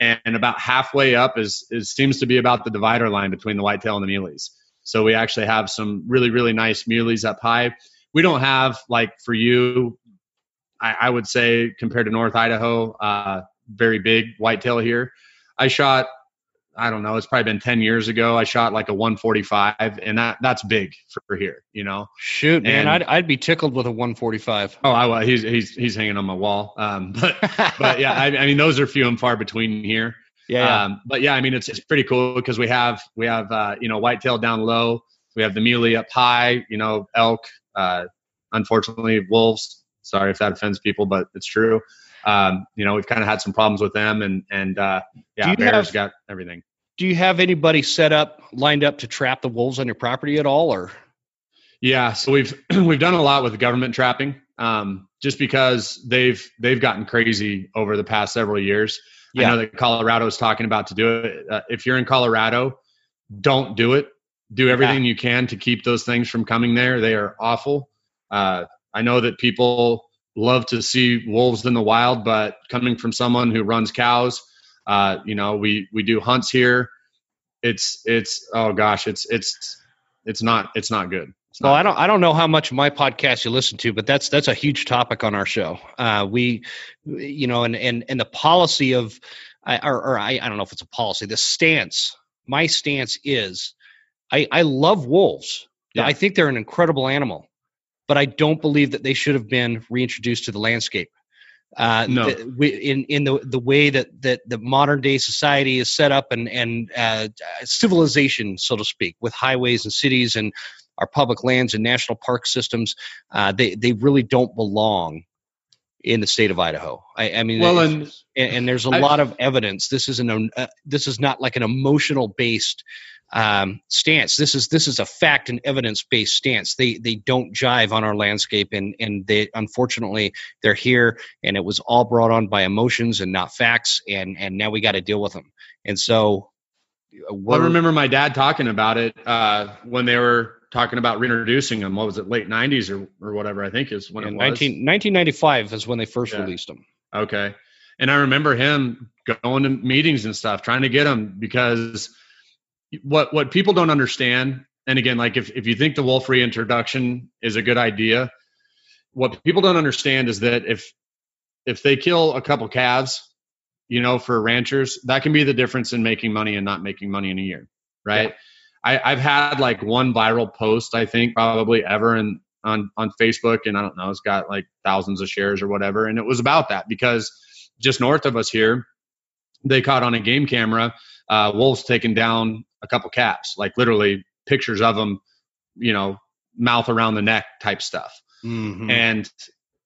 and, and about halfway up is is seems to be about the divider line between the whitetail and the muleys. So we actually have some really really nice muleys up high. We don't have like for you, I, I would say compared to North Idaho, uh, very big whitetail here. I shot I don't know, it's probably been 10 years ago. I shot like a 145 and that that's big for here, you know. Shoot, man, and, I'd, I'd be tickled with a 145. Oh, I was, he's he's he's hanging on my wall. Um, [LAUGHS] but but yeah, I, I, mean those are few and far between here. Yeah. Um, but yeah, I mean it's it's pretty cool because we have we have uh, you know whitetail down low, we have the muley up high, you know elk, uh, unfortunately wolves. Sorry if that offends people, but it's true. Um, you know, we've kind of had some problems with them, and and uh, yeah, bears have, got everything. do you have anybody set up lined up to trap the wolves on your property at all or? Yeah so we've [CLEARS THROAT] we've done a lot with government trapping um, just because they've they've gotten crazy over the past several years. Yeah. i know that colorado is talking about to do it. Uh, if you're in colorado don't do it. Do everything yeah. you can to keep those things from coming there. They are awful. Uh, i know that people love to see wolves in the wild but coming from someone who runs cows uh, you know, we we do hunts here. It's it's oh gosh, it's it's it's not it's not good. It's well, I don't I don't know how much of my podcast you listen to, but that's that's a huge topic on our show. Uh, we, you know, and and and the policy of, or, or I I don't know if it's a policy. The stance, my stance is, I I love wolves. Yeah. I think they're an incredible animal, but I don't believe that they should have been reintroduced to the landscape. Uh, no. The, we, in in the the way that that the modern day society is set up and and uh, civilization, so to speak, with highways and cities and our public lands and national park systems, uh, they they really don't belong in the state of Idaho. I, I mean, well, and, and, there's a I, lot of evidence. This is an uh, this is not like an emotional based um, stance. This is this is a fact and evidence based stance. They they don't jive on our landscape, and and they unfortunately they're here, and it was all brought on by emotions and not facts, and and now we got to deal with them. And so, I remember my dad talking about it uh, when they were talking about reintroducing them. What was it, late '90s or or whatever? I think is when it was. 19, 1995 is when they first yeah. released them. Okay, and I remember him going to meetings and stuff, trying to get them because what what people don't understand and again like if, if you think the wolf reintroduction is a good idea what people don't understand is that if if they kill a couple calves you know for ranchers that can be the difference in making money and not making money in a year right yeah. I, i've had like one viral post i think probably ever in on on facebook and i don't know it's got like thousands of shares or whatever and it was about that because just north of us here they caught on a game camera uh, wolves taking down a couple caps, like literally pictures of them, you know, mouth around the neck type stuff. Mm-hmm. And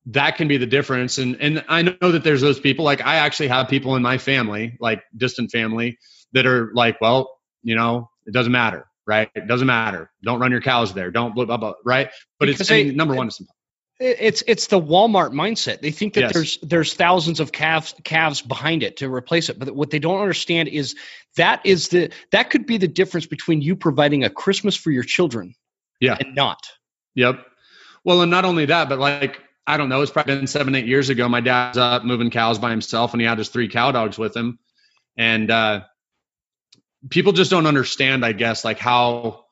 that can be the difference. And and I know that there's those people. Like I actually have people in my family, like distant family, that are like, well, you know, it doesn't matter, right? It doesn't matter. Don't run your cows there. Don't blah blah blah, right? But because it's I mean, number one. It's It's it's the Walmart mindset. They think that Yes. there's there's thousands of calves calves behind it to replace it. But what they don't understand is that is the that could be the difference between you providing a Christmas for your children Yeah. and not. Yep. Well, and not only that, but like I don't know, it's probably been seven, eight years ago. My dad's up moving cows by himself, and he had his three cow dogs with him. And uh, people just don't understand, I guess, like how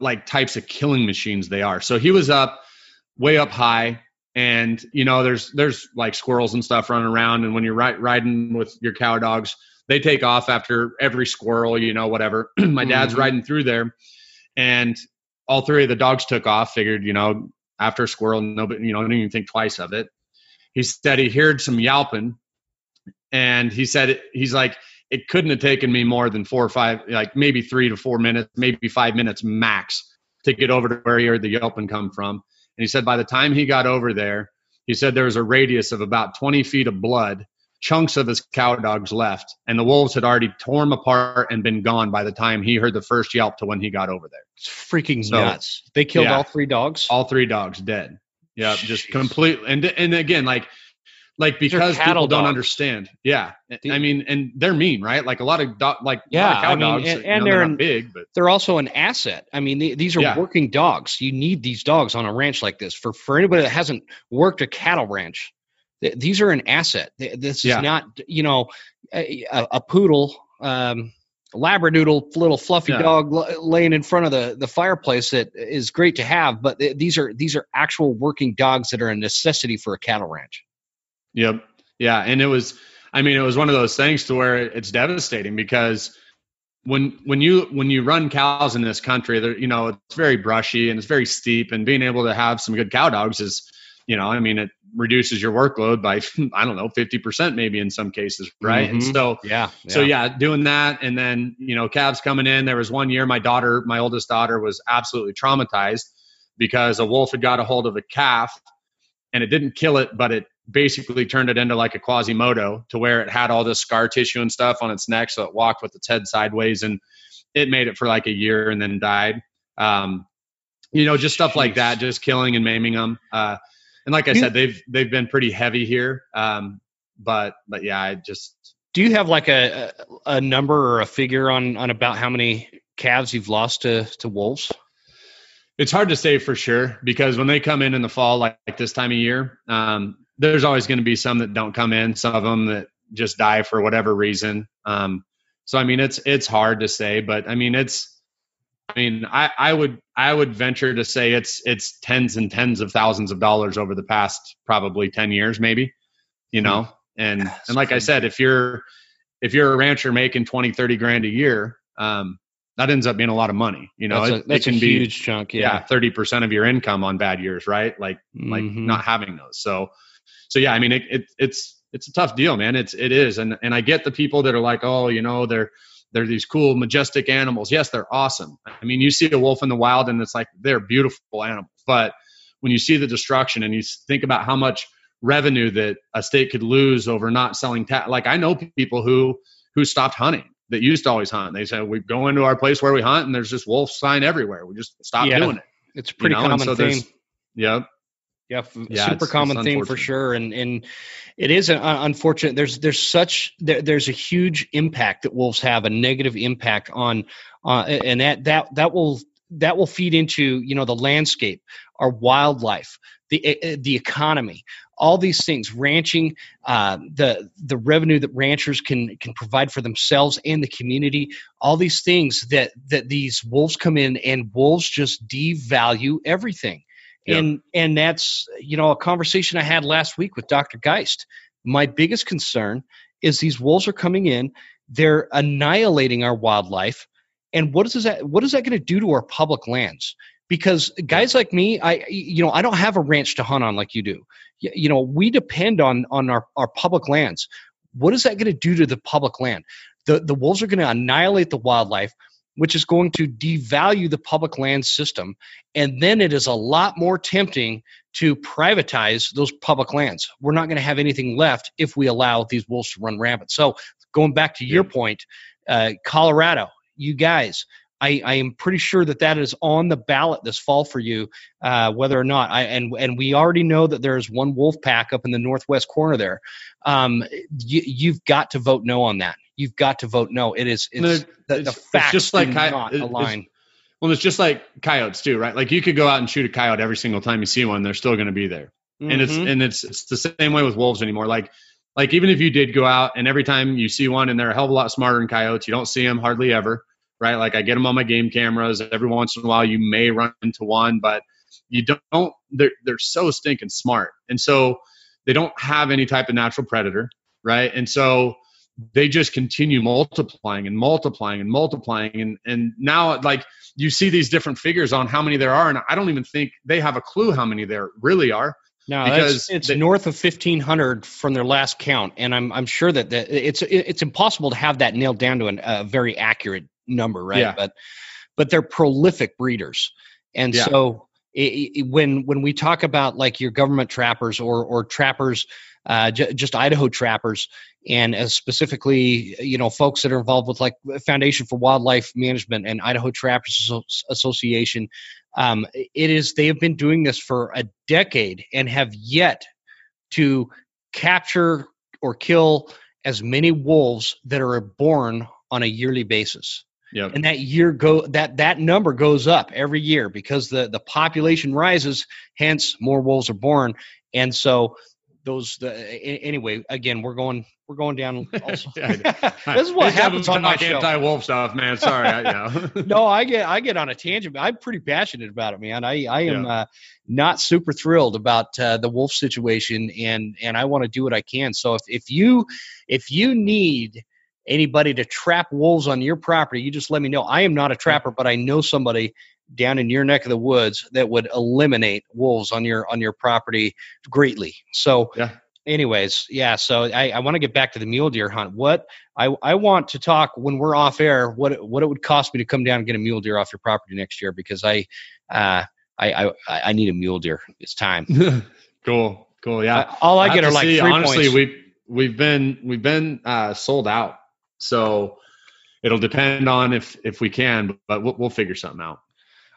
like types of killing machines they are. So he was up way up high, and you know, there's there's like squirrels and stuff running around, and when you're ri- riding with your cow dogs, they take off after every squirrel, you know, whatever. [CLEARS THROAT] My dad's Mhm. riding through there, and all three of the dogs took off. Figured, you know, after a squirrel, nobody, you know, didn't even think twice of it. He said he heard some yelping, and he said it, he's like, it couldn't have taken me more than four or five, like maybe three to four minutes, maybe five minutes max to get over to where he heard the yelping come from. And he said by the time he got over there, he said there was a radius of about 20 feet of blood, chunks of his cow dogs left, and the wolves had already torn apart and been gone by the time he heard the first yelp to when he got over there. It's freaking So, nuts. They killed yeah. all three dogs. All three dogs dead. Yeah, just completely. And and again, like like because cattle people don't understand. Yeah, The- I mean, and they're mean, right? Like a lot of dog, like Yeah, of cow I mean, dogs, and- you know, they're they're big, but They're also an asset. I mean, the- these are Yeah. working dogs. You need these dogs on a ranch like this. For for anybody that hasn't worked a cattle ranch, th- these are an asset. Th- This is Yeah. not, you know, a, a, a poodle, um, labradoodle, little fluffy Yeah. dog l- laying in front of the, the fireplace that is great to have. But th- these are these are actual working dogs that are a necessity for a cattle ranch. Yep. Yeah, and it was I mean it was one of those things to where it's devastating because when when you when you run cows in this country, you know, it's very brushy and it's very steep and being able to have some good cow dogs is you know, I mean it reduces your workload by [LAUGHS] I don't know, 50% maybe in some cases, right? And Mhm. so Yeah. so yeah, doing that, and then you know, calves coming in. There was one year, my daughter, my oldest daughter, was absolutely traumatized because a wolf had got a hold of a calf, and it didn't kill it, but it basically turned it into like a quasimodo to where it had all this scar tissue and stuff on its neck, so it walked with its head sideways, and it made it for like a year and then died. Um, you know, just stuff like that, just killing and maiming them. Uh, and like I You- said, they've they've been pretty heavy here. Um, but but yeah, I just Do you have like a, a a number or a figure on on about how many calves you've lost to to wolves? It's hard to say for sure because when they come in in the fall, like, like this time of year, um, there's always going to be some that don't come in. Some of them that just die for whatever reason. Um, so I mean, it's it's hard to say, but I mean, it's. I mean, I, I would I would venture to say it's it's tens and tens of thousands of dollars over the past probably ten years, maybe. You know, and That's and like I said, if you're if you're a rancher making 20, 30 grand a year, um, that ends up being a lot of money. You know, that's it, a, that's it can a be huge chunk. yeah Yeah. thirty percent of your income on bad years, right? Like like Mhm. not having those. So so yeah, I mean it, it it's it's a tough deal, man. It's it is, and and I get the people that are like, oh, you know, they're they're these cool, majestic animals. Yes, they're awesome. I mean, you see a wolf in the wild, and it's like they're beautiful animals. But when you see the destruction, and you think about how much revenue that a state could lose over not selling, ta- like I know people who who stopped hunting that used to always hunt. They said we go into our place where we hunt, and there's just wolf sign everywhere. We just stop Yeah. doing it. It's a pretty you know? Common so. Yep. Yeah, f- Yeah, super common theme for sure, and and it is an un- unfortunate. There's there's such there, there's a huge impact that wolves have a negative impact on, uh, and that that that will that will feed into you know the landscape, our wildlife, the the economy, all these things, ranching, uh, the the revenue that ranchers can can provide for themselves and the community, all these things that that these wolves come in and wolves just devalue everything And and that's you know a conversation i had last week with dr geist. My biggest concern is these wolves are coming in. They're annihilating our wildlife. And what is that what is that going to do to our public lands? Because guys like me i you know i don't have a ranch to hunt on like you do. You know we depend on on our, our public lands. What is that going to do to the public land? The the wolves are going to annihilate the wildlife which is going to devalue the public land system and then it is a lot more tempting to privatize those public lands. We're not going to have anything left if we allow these wolves to run rampant. So, going back to your point, uh, Colorado, you guys, I, I am pretty sure that that is on the ballot this fall for you, uh, whether or not. I and and we already know that there's one wolf pack up in the northwest corner there. Um, you, you've got to vote no on that. You've got to vote no. It is it's, the, it's, the facts just like do I- not it- align. Well, it's just like coyotes too, right? Like you could go out and shoot a coyote every single time you see one; they're still going to be there. And it's Mhm. and it's it's the same way with wolves anymore. Like like even if you did go out and every time you see one and they're a hell of a lot smarter than coyotes, you don't see them hardly ever, right? Like I get them on my game cameras. Every once in a while, you may run into one, but you don't. They're they're so stinking smart, and so they don't have any type of natural predator, right? And so they just continue multiplying and multiplying and multiplying and and now like you see these different figures on how many there are and i don't even think they have a clue how many there really are No, because it's they- north of fifteen hundred from their last count, and I'm I'm sure that, that it's it's impossible to have that nailed down to an, a very accurate number, right? Yeah. But but they're prolific breeders, and Yeah. so i i when when we talk about like your government trappers or or trappers, uh, j- just Idaho trappers, and as specifically you know folks that are involved with like Foundation for Wildlife Management and Idaho Trappers Asso- Association, um, it is they have been doing this for a decade and have yet to capture or kill as many wolves that are born on a yearly basis. Yep. And that year go that that number goes up every year because the the population rises hence more wolves are born. And so those the anyway again we're going we're going down [LAUGHS] also. [LAUGHS] [LAUGHS] This is what happens on my anti-wolf stuff man sorry I, yeah. no, I get I get on a tangent. I'm pretty passionate about it, man. I I am Yeah. uh, not super thrilled about uh, the wolf situation, and and I want to do what I can. So if if you if you need anybody to trap wolves on your property, you just let me know. I am not a trapper, but I know somebody down in your neck of the woods that would eliminate wolves on your on your property greatly. So Yeah. anyways, yeah. So I, I want to get back to the mule deer hunt. What I, I want to talk when we're off air what it- what it would cost me to come down and get a mule deer off your property next year because I uh I I, I need a mule deer. It's time. [LAUGHS] cool cool yeah I- all I, have get are like see, honestly points. we've we've been we've been uh sold out so it'll depend on if if we can but we'll, we'll figure something out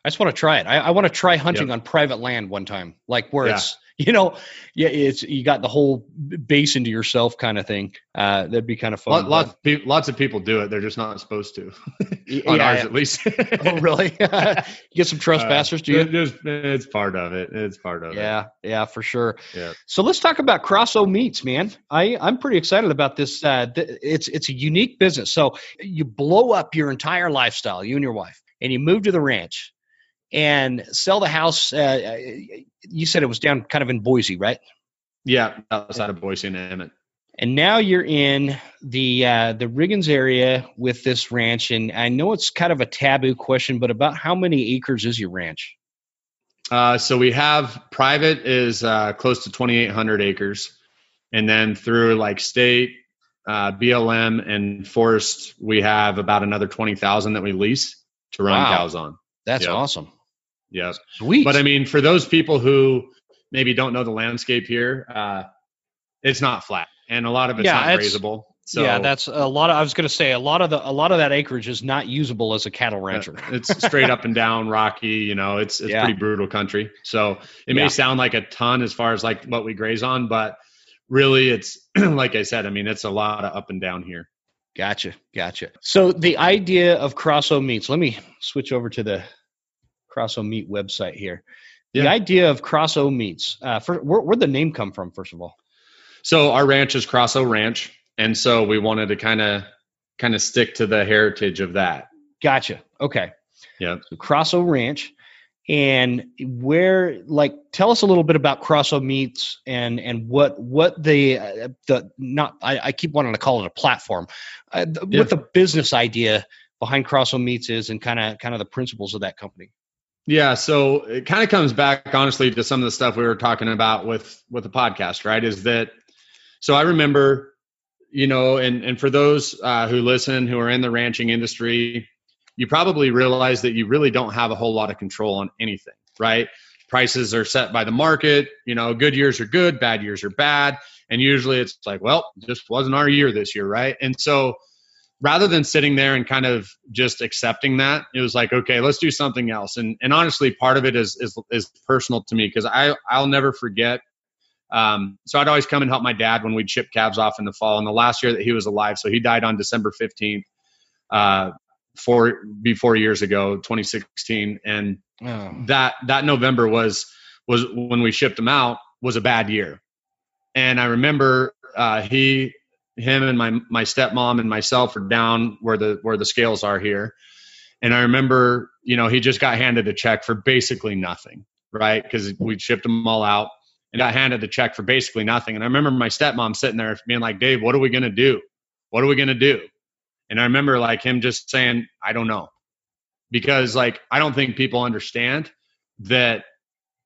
I just want to try it. I, I want to try hunting on private land one time, like where Yeah. it's [LAUGHS] you know, yeah, it's you got the whole basin to yourself kind of thing. Uh, that'd be kind of fun. Lot, lots, of lots of people do it. They're just not supposed to. [LAUGHS] On yeah, ours, yeah. at least. [LAUGHS] oh, really? you get some trespassers, do you? Uh, it just- it's part of it. It's part of it. Yeah, yeah, for sure. Yeah. So let's talk about Cross O Meats, man. I I'm pretty excited about this. Uh, th- it's it's a unique business. So you blow up your entire lifestyle, you and your wife, and you move to the ranch and sell the house. Uh, you said it was down kind of in Boise, right? Yeah. Outside of Boise and Emmett. And now you're in the uh, the Riggins area with this ranch, and I know it's kind of a taboo question, but about how many acres is your ranch? Uh, so we have private is uh, close to 2,800 acres, and then through like state, uh, BLM, and forest, we have about another 20,000 that we lease to run Wow. cows on. That's Yeah. awesome. Yeah. Sweet. But I mean, for those people who maybe don't know the landscape here, uh, it's not flat, and a lot of it's Yeah, not it's- grazable. So yeah, that's a lot of. I was going to say a lot of the a lot of that acreage is not usable as a cattle rancher. it's straight up and down, rocky. You know, it's it's Yeah. pretty brutal country. So it may Yeah. sound like a ton as far as like what we graze on, but really, it's [CLEARS THROAT] like I said. I mean, it's a lot of up and down here. Gotcha, gotcha. So the idea of Cross O Meats. Let me switch over to the Cross O Meat website here. The Yeah. idea of Cross O Meats. Uh, for, where, where'd the name come from? First of all. So our ranch is Cross O Ranch, and so we wanted to kind of kind of stick to the heritage of that. Gotcha. Okay. Yeah. So Cross O Ranch, and where like tell us a little bit about Cross O Meats and and what what the uh, the not I, I keep wanting to call it a platform, uh, th- Yeah. what the business idea behind Cross O Meats is and kind of kind of the principles of that company. Yeah, so it kind of comes back honestly to some of the stuff we were talking about with with the podcast, right? Is that so I remember, you know, and and for those uh, who listen who are in the ranching industry, you probably realize that you really don't have a whole lot of control on anything, right? Prices are set by the market. You know, good years are good, bad years are bad, and usually it's like, well, just wasn't our year this year, right? And so rather than sitting there and kind of just accepting that, it was like, okay, let's do something else. And and honestly, part of it is is, is personal to me because I I'll never forget. Um, so I'd always come and help my dad when we'd ship calves off in the fall. And the last year that he was alive, so he died on December fifteenth, uh, four before years ago, 2016, and oh. that that November was was when we shipped him out was a bad year. And I remember uh, he him and my my stepmom and myself are down where the where the scales are here. And I remember, you know, he just got handed a check for basically nothing, right? Because we shipped them all out and got handed a check for basically nothing. And I remember my stepmom sitting there being like, Dave, what are we going to do? What are we going to do? And I remember like him just saying, I don't know. Because like, I don't think people understand that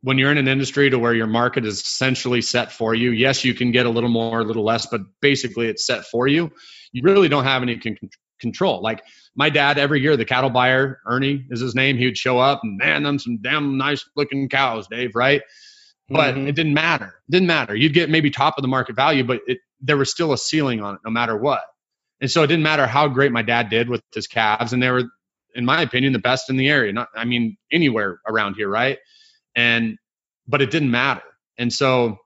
when you're in an industry to where your market is essentially set for you, yes, you can get a little more, a little less, but basically it's set for you. You really don't have any con- control. Like my dad, every year, the cattle buyer, Ernie is his name, he would show up and man, them some damn nice looking cows, Dave, right? But mm-hmm. it didn't matter. It didn't matter. You'd get maybe top of the market value, but it, there was still a ceiling on it no matter what. And so it didn't matter how great my dad did with his calves. And they were, in my opinion, the best in the area. Not, I mean, anywhere around here, right? And but it didn't matter. And so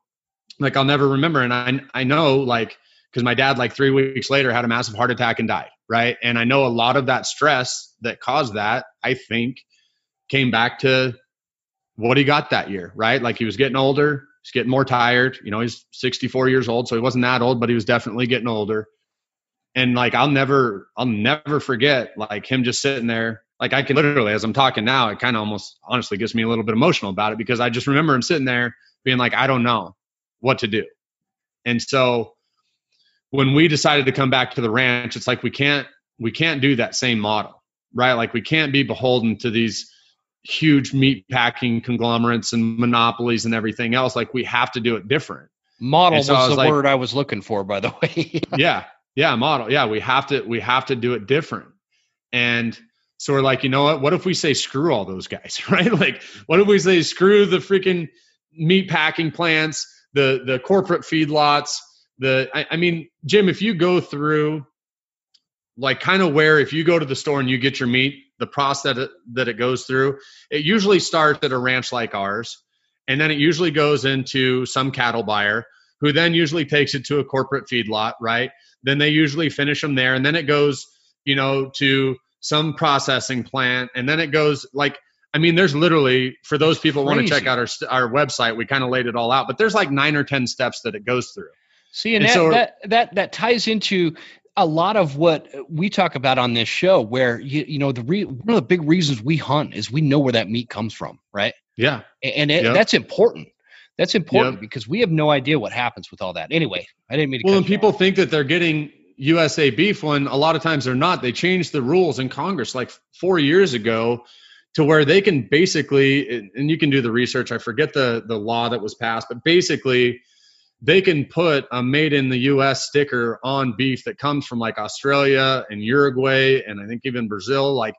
like i'll never remember and i i know like because my dad like three weeks later had a massive heart attack and died right? And i know a lot of that stress that caused that i think came back to what he got that year right? Like he was getting older he's getting more tired you know he's 64 years old so he wasn't that old but he was definitely getting older. And like i'll never i'll never forget like him just sitting there like I can literally, as I'm talking now, it kind of almost honestly gets me a little bit emotional about it because I just remember him sitting there being like, I don't know what to do. And so when we decided to come back to the ranch, it's like we can't we can't do that same model, right? Like we can't be beholden to these huge meat packing conglomerates and monopolies and everything else. Like we have to do it different. Model so was, was, the like, word I was looking for, by the way. [LAUGHS] yeah, yeah, model. Yeah, we have to we have to do it different. And so we're like, you know what? What if we say screw all those guys, [LAUGHS] right? Like, what if we say screw the freaking meat packing plants, the the corporate feedlots, the I, I mean, Jim, if you go through like kind of where if you go to the store and you get your meat, the process that it, that it goes through, it usually starts at a ranch like ours, and then it usually goes into some cattle buyer who then usually takes it to a corporate feedlot, right? Then they usually finish them there, and then it goes, you know, to some processing plant, and then it goes like I mean, there's literally for those people want to check out our our website, we kind of laid it all out, but there's like nine or ten steps that it goes through. See, and, and that, so, that that that ties into a lot of what we talk about on this show, where you you know the re, one of the big reasons we hunt is we know where that meat comes from, right? Yeah, and it, yep. that's important. That's important yep. because we have no idea what happens with all that. Anyway, I didn't mean to. Well, and people off. think that they're getting USA beef when a lot of times they're not. They changed the rules in Congress like four years ago to where they can basically, and you can do the research. I forget the the law that was passed, but basically they can put a made in the US sticker on beef that comes from like Australia and Uruguay and I think even Brazil. Like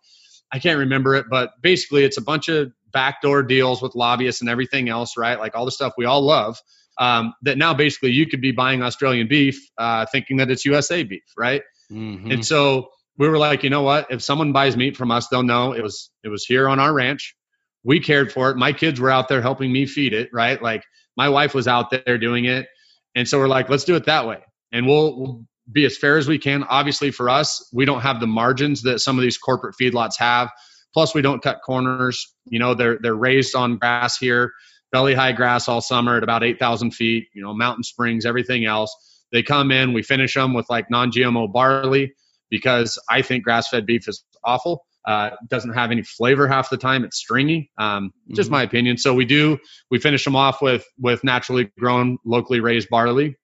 I can't remember it, but basically it's a bunch of backdoor deals with lobbyists and everything else, right? Like all the stuff we all love um, that now basically you could be buying Australian beef uh, thinking that it's USA beef, right? Mm-hmm. And so we were like, you know what? If someone buys meat from us, they'll know it was it was here on our ranch. We cared for it. My kids were out there helping me feed it, right? Like my wife was out there doing it, and so we're like, let's do it that way, and we'll, we'll be as fair as we can. Obviously, for us, we don't have the margins that some of these corporate feedlots have. Plus, we don't cut corners. You know, they're they're raised on grass here belly high grass all summer at about 8,000 feet, you know, mountain springs, everything else. They come in, we finish them with like non GMO barley because I think grass fed beef is awful. Uh, doesn't have any flavor half the time. It's stringy. Um, mm-hmm. Just my opinion. So we do we finish them off with with naturally grown, locally raised barley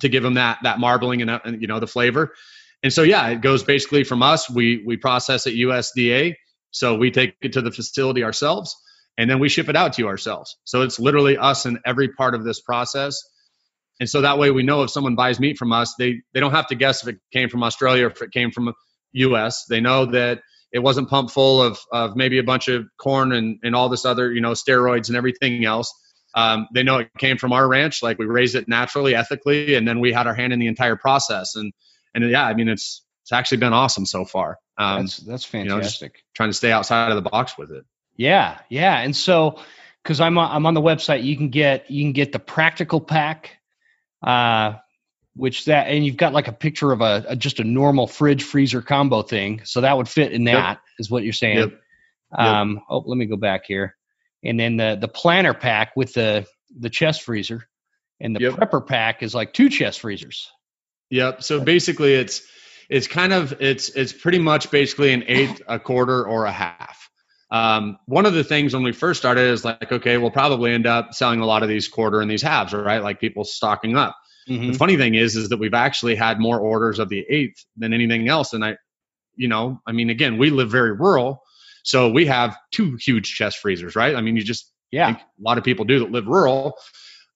to give them that that marbling and, and you know the flavor. And so yeah, it goes basically from us. We we process at USDA, so we take it to the facility ourselves and then we ship it out to you ourselves. So it's literally us in every part of this process. And so that way we know if someone buys meat from us, they they don't have to guess if it came from Australia or if it came from US. They know that it wasn't pumped full of, of maybe a bunch of corn and, and all this other, you know, steroids and everything else. Um, they know it came from our ranch, like we raised it naturally, ethically, and then we had our hand in the entire process. And and yeah, I mean it's it's actually been awesome so far. Um, that's that's fantastic. You know, trying to stay outside of the box with it. Yeah, yeah, and so because I'm on, I'm on the website, you can get you can get the practical pack, uh, which that and you've got like a picture of a, a, just a normal fridge freezer combo thing, so that would fit in that yep. is what you're saying. Yep. Um, yep. oh, let me go back here, and then the the planner pack with the the chest freezer, and the prepper pack is like two chest freezers. Yep. So basically, it's it's kind of it's it's pretty much basically an eighth, a quarter, or a half. Um, one of the things when we first started is like, okay, we'll probably end up selling a lot of these quarter and these halves, right? Like people stocking up. Mm-hmm. The funny thing is, is that we've actually had more orders of the eighth than anything else. And I, you know, I mean, again, we live very rural, so we have two huge chest freezers, right? I mean, you just yeah, a lot of people do that live rural.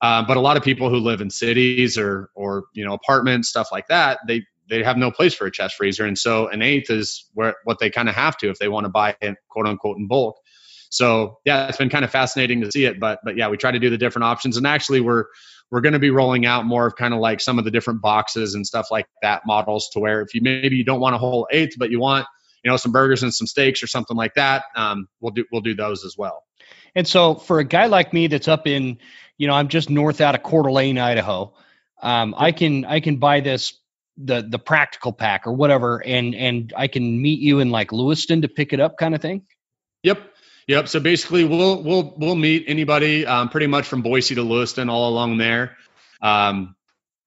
Uh, but a lot of people who live in cities or or you know apartments stuff like that they they have no place for a chest freezer, and so an eighth is where what they kind of have to if they want to buy it quote unquote in bulk. So yeah, it's been kind of fascinating to see it, but but yeah, we try to do the different options, and actually we're we're going to be rolling out more of kind of like some of the different boxes and stuff like that models to where if you maybe you don't want a whole eighth, but you want you know some burgers and some steaks or something like that, um, we'll do we'll do those as well. And so for a guy like me that's up in, you know, I'm just north out of Coeur d'Alene, Idaho. Um, I can I can buy this the the practical pack or whatever and and I can meet you in like Lewiston to pick it up kind of thing? Yep. Yep. So basically we'll we'll we'll meet anybody um, pretty much from Boise to Lewiston all along there. Um,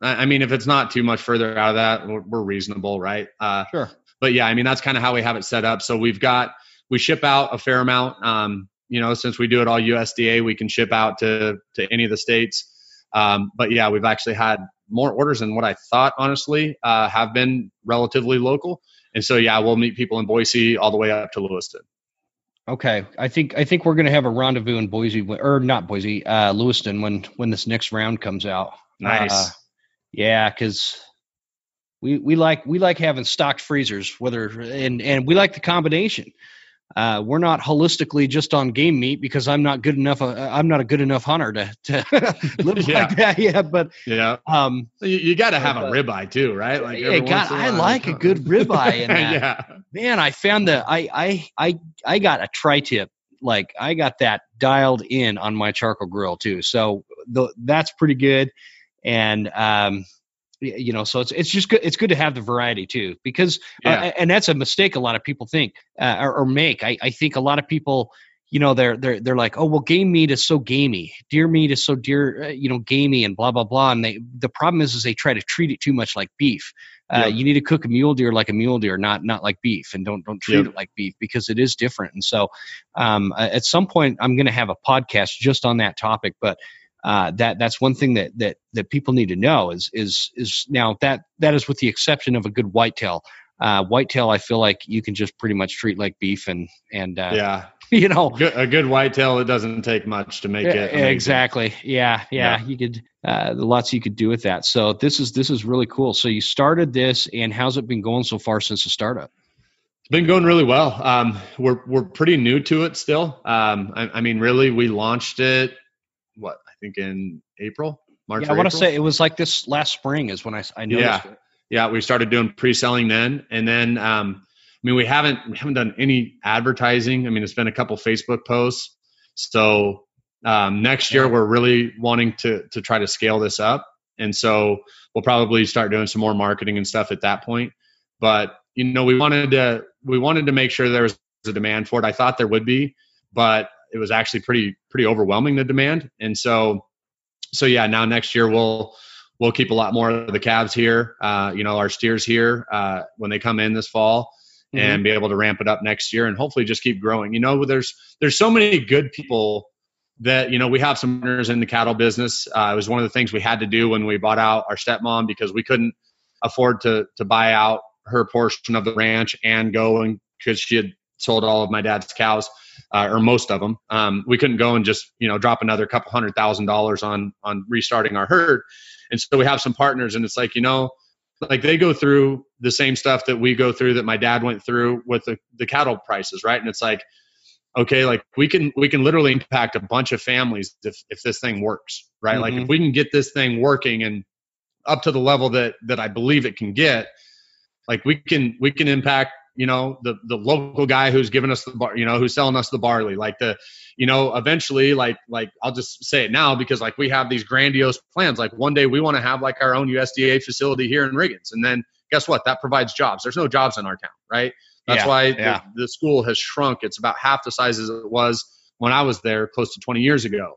I, I mean if it's not too much further out of that, we're, we're reasonable, right? Uh, sure. But yeah, I mean that's kind of how we have it set up. So we've got we ship out a fair amount. Um, you know, since we do it all USDA, we can ship out to to any of the states. Um, but yeah, we've actually had more orders than what I thought, honestly, uh, have been relatively local. And so, yeah, we'll meet people in Boise all the way up to Lewiston. Okay, I think I think we're going to have a rendezvous in Boise, or not Boise, uh, Lewiston when when this next round comes out. Nice. Uh, yeah, because we we like we like having stocked freezers, whether and and we like the combination. Uh, we're not holistically just on game meat because I'm not good enough. Uh, I'm not a good enough hunter to, to [LAUGHS] live yeah. like that yet. But yeah, um, you, you got to have a ribeye too, right? Like, yeah, God, I like a good [LAUGHS] ribeye. And yeah, man, I found that I I I I got a tri-tip. Like I got that dialed in on my charcoal grill too. So the, that's pretty good. And um, you know so it's it's just good it's good to have the variety too because uh, yeah. uh, and that's a mistake a lot of people think uh, or, or, make I, I think a lot of people you know they're they're they're like oh well game meat is so gamey deer meat is so deer uh, you know gamey and blah blah blah and they the problem is is they try to treat it too much like beef uh, yep. you need to cook a mule deer like a mule deer not not like beef and don't don't treat yep. it like beef because it is different and so um, at some point i'm going to have a podcast just on that topic but uh, that that's one thing that that that people need to know is is is now that that is with the exception of a good whitetail. Uh, whitetail, I feel like you can just pretty much treat like beef and and uh, yeah, [LAUGHS] you know, good, a good whitetail. It doesn't take much to make it amazing. exactly. Yeah, yeah, yeah, you could uh, lots you could do with that. So this is this is really cool. So you started this, and how's it been going so far since the startup? It's been going really well. Um, we're we're pretty new to it still. Um, I, I mean, really, we launched it think in April, March. Yeah, I want to say it was like this last spring is when I I noticed yeah. it. Yeah, we started doing pre-selling then, and then um, I mean we haven't we haven't done any advertising. I mean it's been a couple Facebook posts. So um, next year we're really wanting to to try to scale this up, and so we'll probably start doing some more marketing and stuff at that point. But you know we wanted to we wanted to make sure there was a demand for it. I thought there would be, but it was actually pretty pretty overwhelming the demand. And so so yeah, now next year we'll we'll keep a lot more of the calves here, uh, you know, our steers here uh, when they come in this fall. Mm-hmm. And be able to ramp it up next year, and hopefully just keep growing. You know, there's there's so many good people that you know we have some partners in the cattle business. Uh, it was one of the things we had to do when we bought out our stepmom because we couldn't afford to to buy out her portion of the ranch and go and because she had sold all of my dad's cows uh, or most of them. Um, we couldn't go and just you know drop another couple hundred thousand dollars on on restarting our herd, and so we have some partners, and it's like you know, like they go through the same stuff that we go through that my dad went through with the, the cattle prices, right? And it's like, okay, like we can we can literally impact a bunch of families if if this thing works, right? Mm-hmm. Like if we can get this thing working and up to the level that that I believe it can get like we can we can impact you know the the local guy who's giving us the bar you know who's selling us the barley like the you know eventually like like i'll just say it now because like we have these grandiose plans. Like one day we want to have like our own usda facility here in riggins and then guess what? That provides jobs. There's no jobs in our town right? That's Yeah, why yeah. the, the school has shrunk. It's about half the size as it was when i was there close to 20 years ago.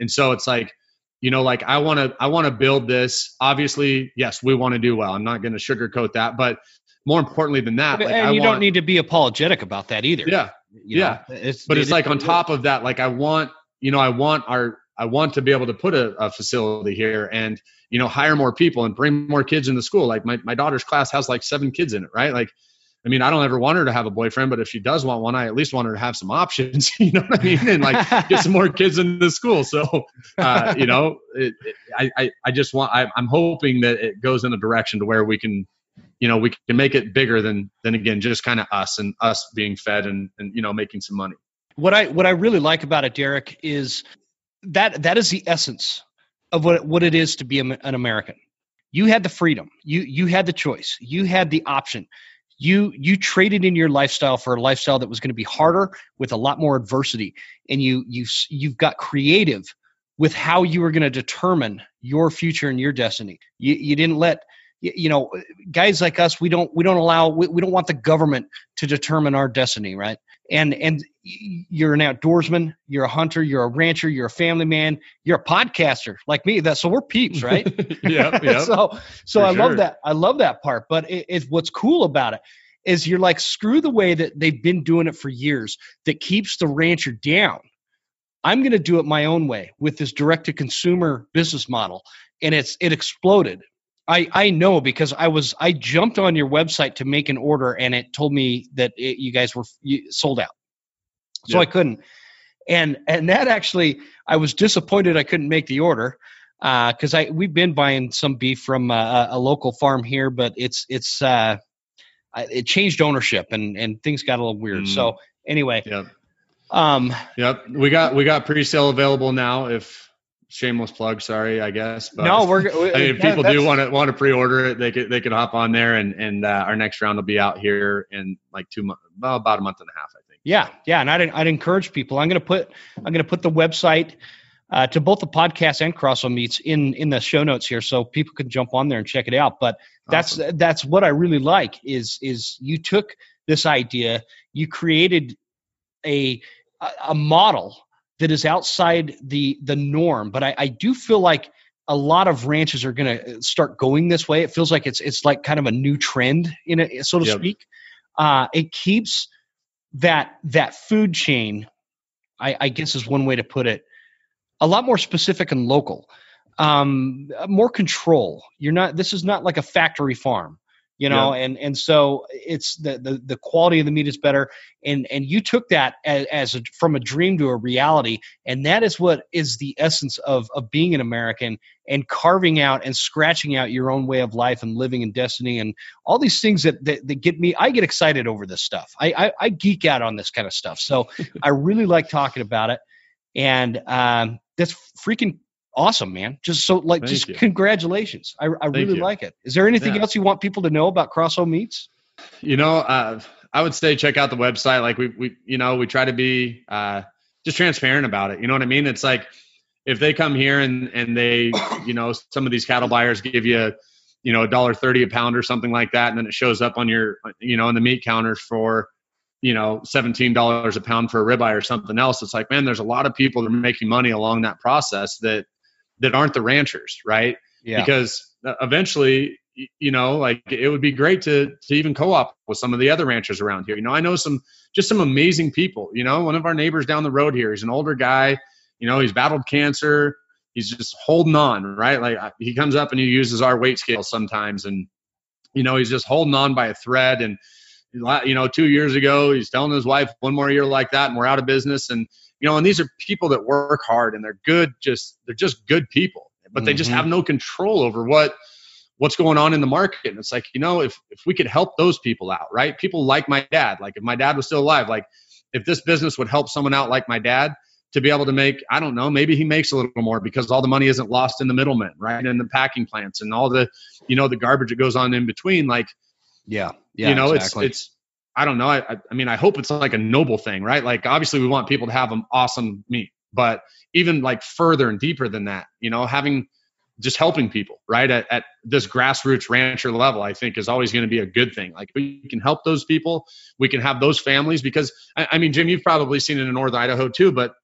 And so it's like you know like i want to i want to build this. Obviously yes we want to do well. I'm not going to sugarcoat that but more importantly than that like and I you want, don't need to be apologetic about that either. yeah you yeah. know? It's, but it's it- like on top of that like i want you know i want our i want to be able to put a, a facility here and you know hire more people and bring more kids into school like my, my daughter's class has like seven kids in it right like i mean i don't ever want her to have a boyfriend but if she does want one i at least want her to have some options [LAUGHS] you know what i mean and like get some more kids into the school so uh, you know it, it, I, I i just want I, i'm hoping that it goes in a direction to where we can you know we can make it bigger than than again just kind of us and us being fed and and you know making some money what I what I really like about it, Derek, is that that is the essence of what what it is to be an American. You had the freedom. You you had the choice. You had the option. You you traded in your lifestyle for a lifestyle that was going to be harder with a lot more adversity, and you you you've got creative with how you were going to determine your future and your destiny. You you didn't let you know guys like us we don't we don't allow we, we don't want the government to determine our destiny right? And and you're an outdoorsman you're a hunter you're a rancher you're a family man you're a podcaster like me that so we're peeps right? [LAUGHS] [LAUGHS] Yeah yeah so so For i love that i love that part but it, it's what's cool about it is you're like screw the way that they've been doing it for years that keeps the rancher down. I'm going to do it my own way with this direct to consumer business model and it's it exploded I, I know because I was I jumped on your website to make an order and it told me that it, you guys were you, sold out, so I couldn't. And and that actually I was disappointed I couldn't make the order because I we've been buying some beef from uh, a, a local farm here, but it's it's uh, it changed ownership and and things got a little weird. Mm. So anyway, yep um, yep we got we got pre-sale available now if shameless plug sorry i guess but no, we're [LAUGHS] I mean, if people do want to want to pre-order it they could they could hop on there and and uh, our next round will be out here in like two months well, about a month and a half i think Yeah, yeah, and I'd I'd encourage people. I'm gonna put I'm gonna put the website uh, to both the podcast and Cross O Meats in in the show notes here, so people can jump on there and check it out. But that's Awesome. that's what I really like is is you took this idea, you created a, a model that is outside the the norm. But I, I do feel like a lot of ranches are going to start going this way. It feels like it's it's like kind of a new trend in it, so to Yep. speak. Uh, it keeps that that food chain, I, I guess is one way to put it, a lot more specific and local, um, more control. You're not. This is not like a factory farm, you know. And and so it's the, the the quality of the meat is better. And and you took that as, as a, from a dream to a reality, and that is what is the essence of of being an American and carving out and scratching out your own way of life and living in destiny and all these things that, that, that get me i get excited over this stuff I, I i geek out on this kind of stuff so [LAUGHS] i really like talking about it and um that's freaking awesome man. Just so like Thank just you. congratulations. I, I really you. like it. Is there anything Yeah. else you want people to know about Cross O Meats? You know uh, i would say check out the website. Like we we you know we try to be uh, just transparent about it. You know what i mean? It's like if they come here and and they [COUGHS] you know some of these cattle buyers give you you know a dollar thirty a pound or something like that and then it shows up on your you know on the meat counters for you know seventeen dollars a pound for a ribeye or something else it's like man there's a lot of people that are making money along that process that that aren't the ranchers right? Yeah. Because uh, eventually you know like it would be great to to even co-op with some of the other ranchers around here. You know i know some just some amazing people you know? One of our neighbors down the road here he's an older guy you know he's battled cancer he's just holding on right? Like he comes up and he uses our weight scale sometimes and you know he's just holding on by a thread and you know two years ago he's telling his wife one more year like that and we're out of business. And you know and these are people that work hard and they're good just they're just good people but they just Mhm. have no control over what what's going on in the market and it's like you know if if we could help those people out right people like my dad like if my dad was still alive like if this business would help someone out like my dad to be able to make i don't know maybe he makes a little more because all the money isn't lost in the middlemen right and the packing plants and all the you know the garbage that goes on in between like Yeah. Yeah. you know, exactly. it's it's I don't know. I I- mean, I hope it's like a noble thing, right? Like obviously we want people to have an awesome meat, but even like further and deeper than that, you know, having just helping people, right? At, at this grassroots rancher level, I think is always going to be a good thing. Like we can help those people, we can have those families because I, I mean, Jim, you've probably seen it in North Idaho too, but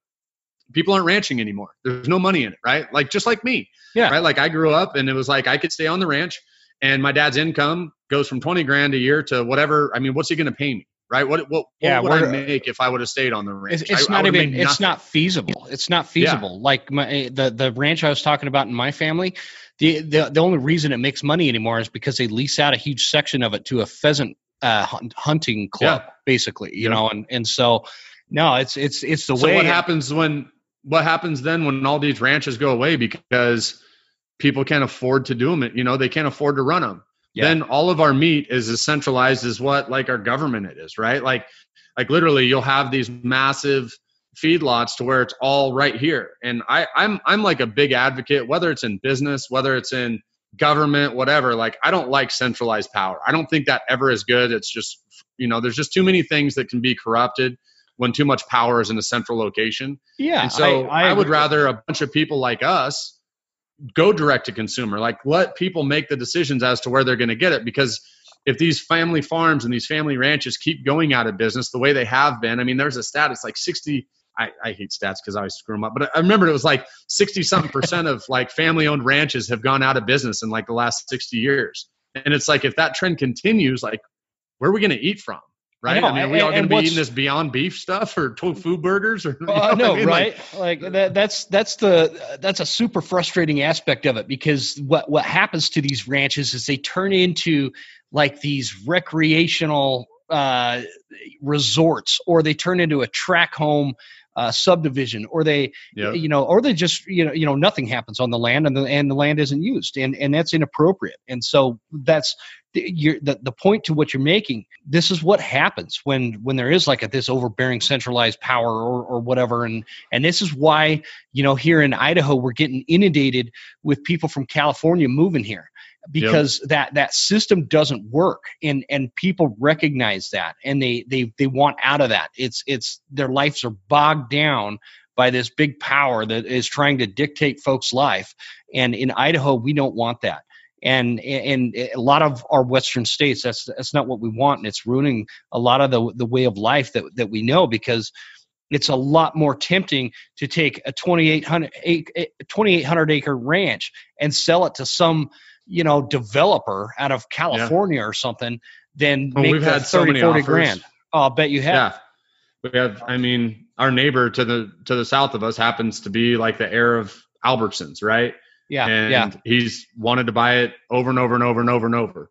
people aren't ranching anymore. There's no money in it, right? Like just like me, Yeah. right? Like I grew up and it was like I could stay on the ranch and my dad's income goes from 20 grand a year to whatever. I mean, what's he going to pay me? Right? What, what, Yeah, what would I make if I would have stayed on the ranch? It's, it's I- I not would've even. It's not feasible. It's not feasible. Like my eh, the the ranch I was talking about in my family, the, the the only reason it makes money anymore is because they lease out a huge section of it to a pheasant uh, hunting club, basically. You Yeah. know, and and so no, it's it's it's the so way. what happens when what happens then when all these ranches go away because people can't afford to do them you know they can't afford to run them Yeah. then all of our meat is as centralized as what like our government it is right? Like like literally you'll have these massive feedlots to where it's all right here. And i i'm i'm like a big advocate whether it's in business whether it's in government whatever like i don't like centralized power. I don't think that ever is good. It's just you know there's just too many things that can be corrupted when too much power is in a central location. Yeah. and so I, would rather a bunch of people like us go direct to consumer, like let people make the decisions as to where they're going to get it. Because if these family farms and these family ranches keep going out of business the way they have been, I mean, there's a stat, it's like 60. I, I hate stats because I always screw them up, but I remember it was like 60 something percent of like family owned ranches have gone out of business in like the last 60 years. And it's like, if that trend continues, like, where are we going to eat from? Right? know, I, mean, are we all going to be eating this Beyond Beef stuff or tofu burgers? Or [LAUGHS] you Well, I what know, mean? Right? Like, that, that's that's the that's a super frustrating aspect of it because what what happens to these ranches is they turn into like these recreational uh, resorts, or they turn into a track home uh, subdivision, or they yeah. you know, or they just you know you know nothing happens on the land and the and the land isn't used, and and that's inappropriate. And so that's the, you're, the the point to what you're making. This is what happens when when there is like a, this overbearing centralized power or or whatever, and and this is why you know here in Idaho we're getting inundated with people from California moving here because that that system doesn't work. And and people recognize that and they they they want out of that. It's it's their lives are bogged down by this big power that is trying to dictate folks life. And in Idaho we don't want that and and a lot of our western states that's that's not what we want and it's ruining a lot of the the way of life that that we know because it's a lot more tempting to take a 2800 2800 eh, acre ranch and sell it to some you know developer out of California or something than Well, make we've had so many 40 offers. grand. Oh, I'll bet you have. Yeah. We have I mean, our neighbor to the to the south of us happens to be like the heir of Albertsons, right? Yeah, and yeah. he's wanted to buy it over and over and over and over and over.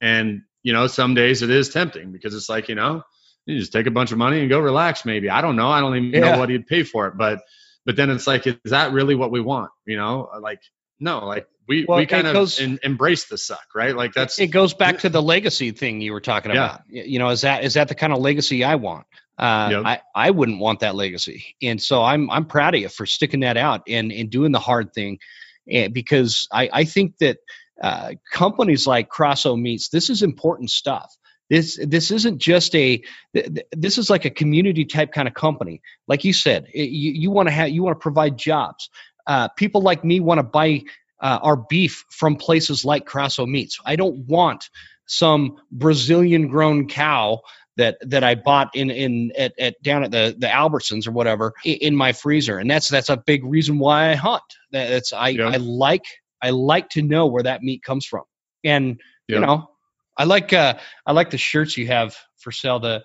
And you know, some days it is tempting because it's like, you know, you just take a bunch of money and go relax maybe. I don't know. I don't even Yeah. know what he'd pay for it, but but then it's like is that really what we want, you know? Like no, like we Well, we kind of goes- en- embrace the suck, right? Like that's it goes back to the legacy thing you were talking about. You know, is that is that the kind of legacy I want? Uh, Yep. I I wouldn't want that legacy, and so I'm I'm proud of you for sticking that out and and doing the hard thing, because I I think that uh, companies like Cross O Meats, this is important stuff. This this isn't just a th- th- this is like a community type kind of company. Like you said, it, you you want to have you want to provide jobs. Uh, people like me want to buy uh, our beef from places like Cross O Meats. I don't want some Brazilian grown cow that that I bought in in at, at down at the the Albertsons or whatever in my freezer, and that's that's a big reason why I hunt. That's I Yeah. I like I like to know where that meat comes from, and you know I like uh I like the shirts you have for sale. The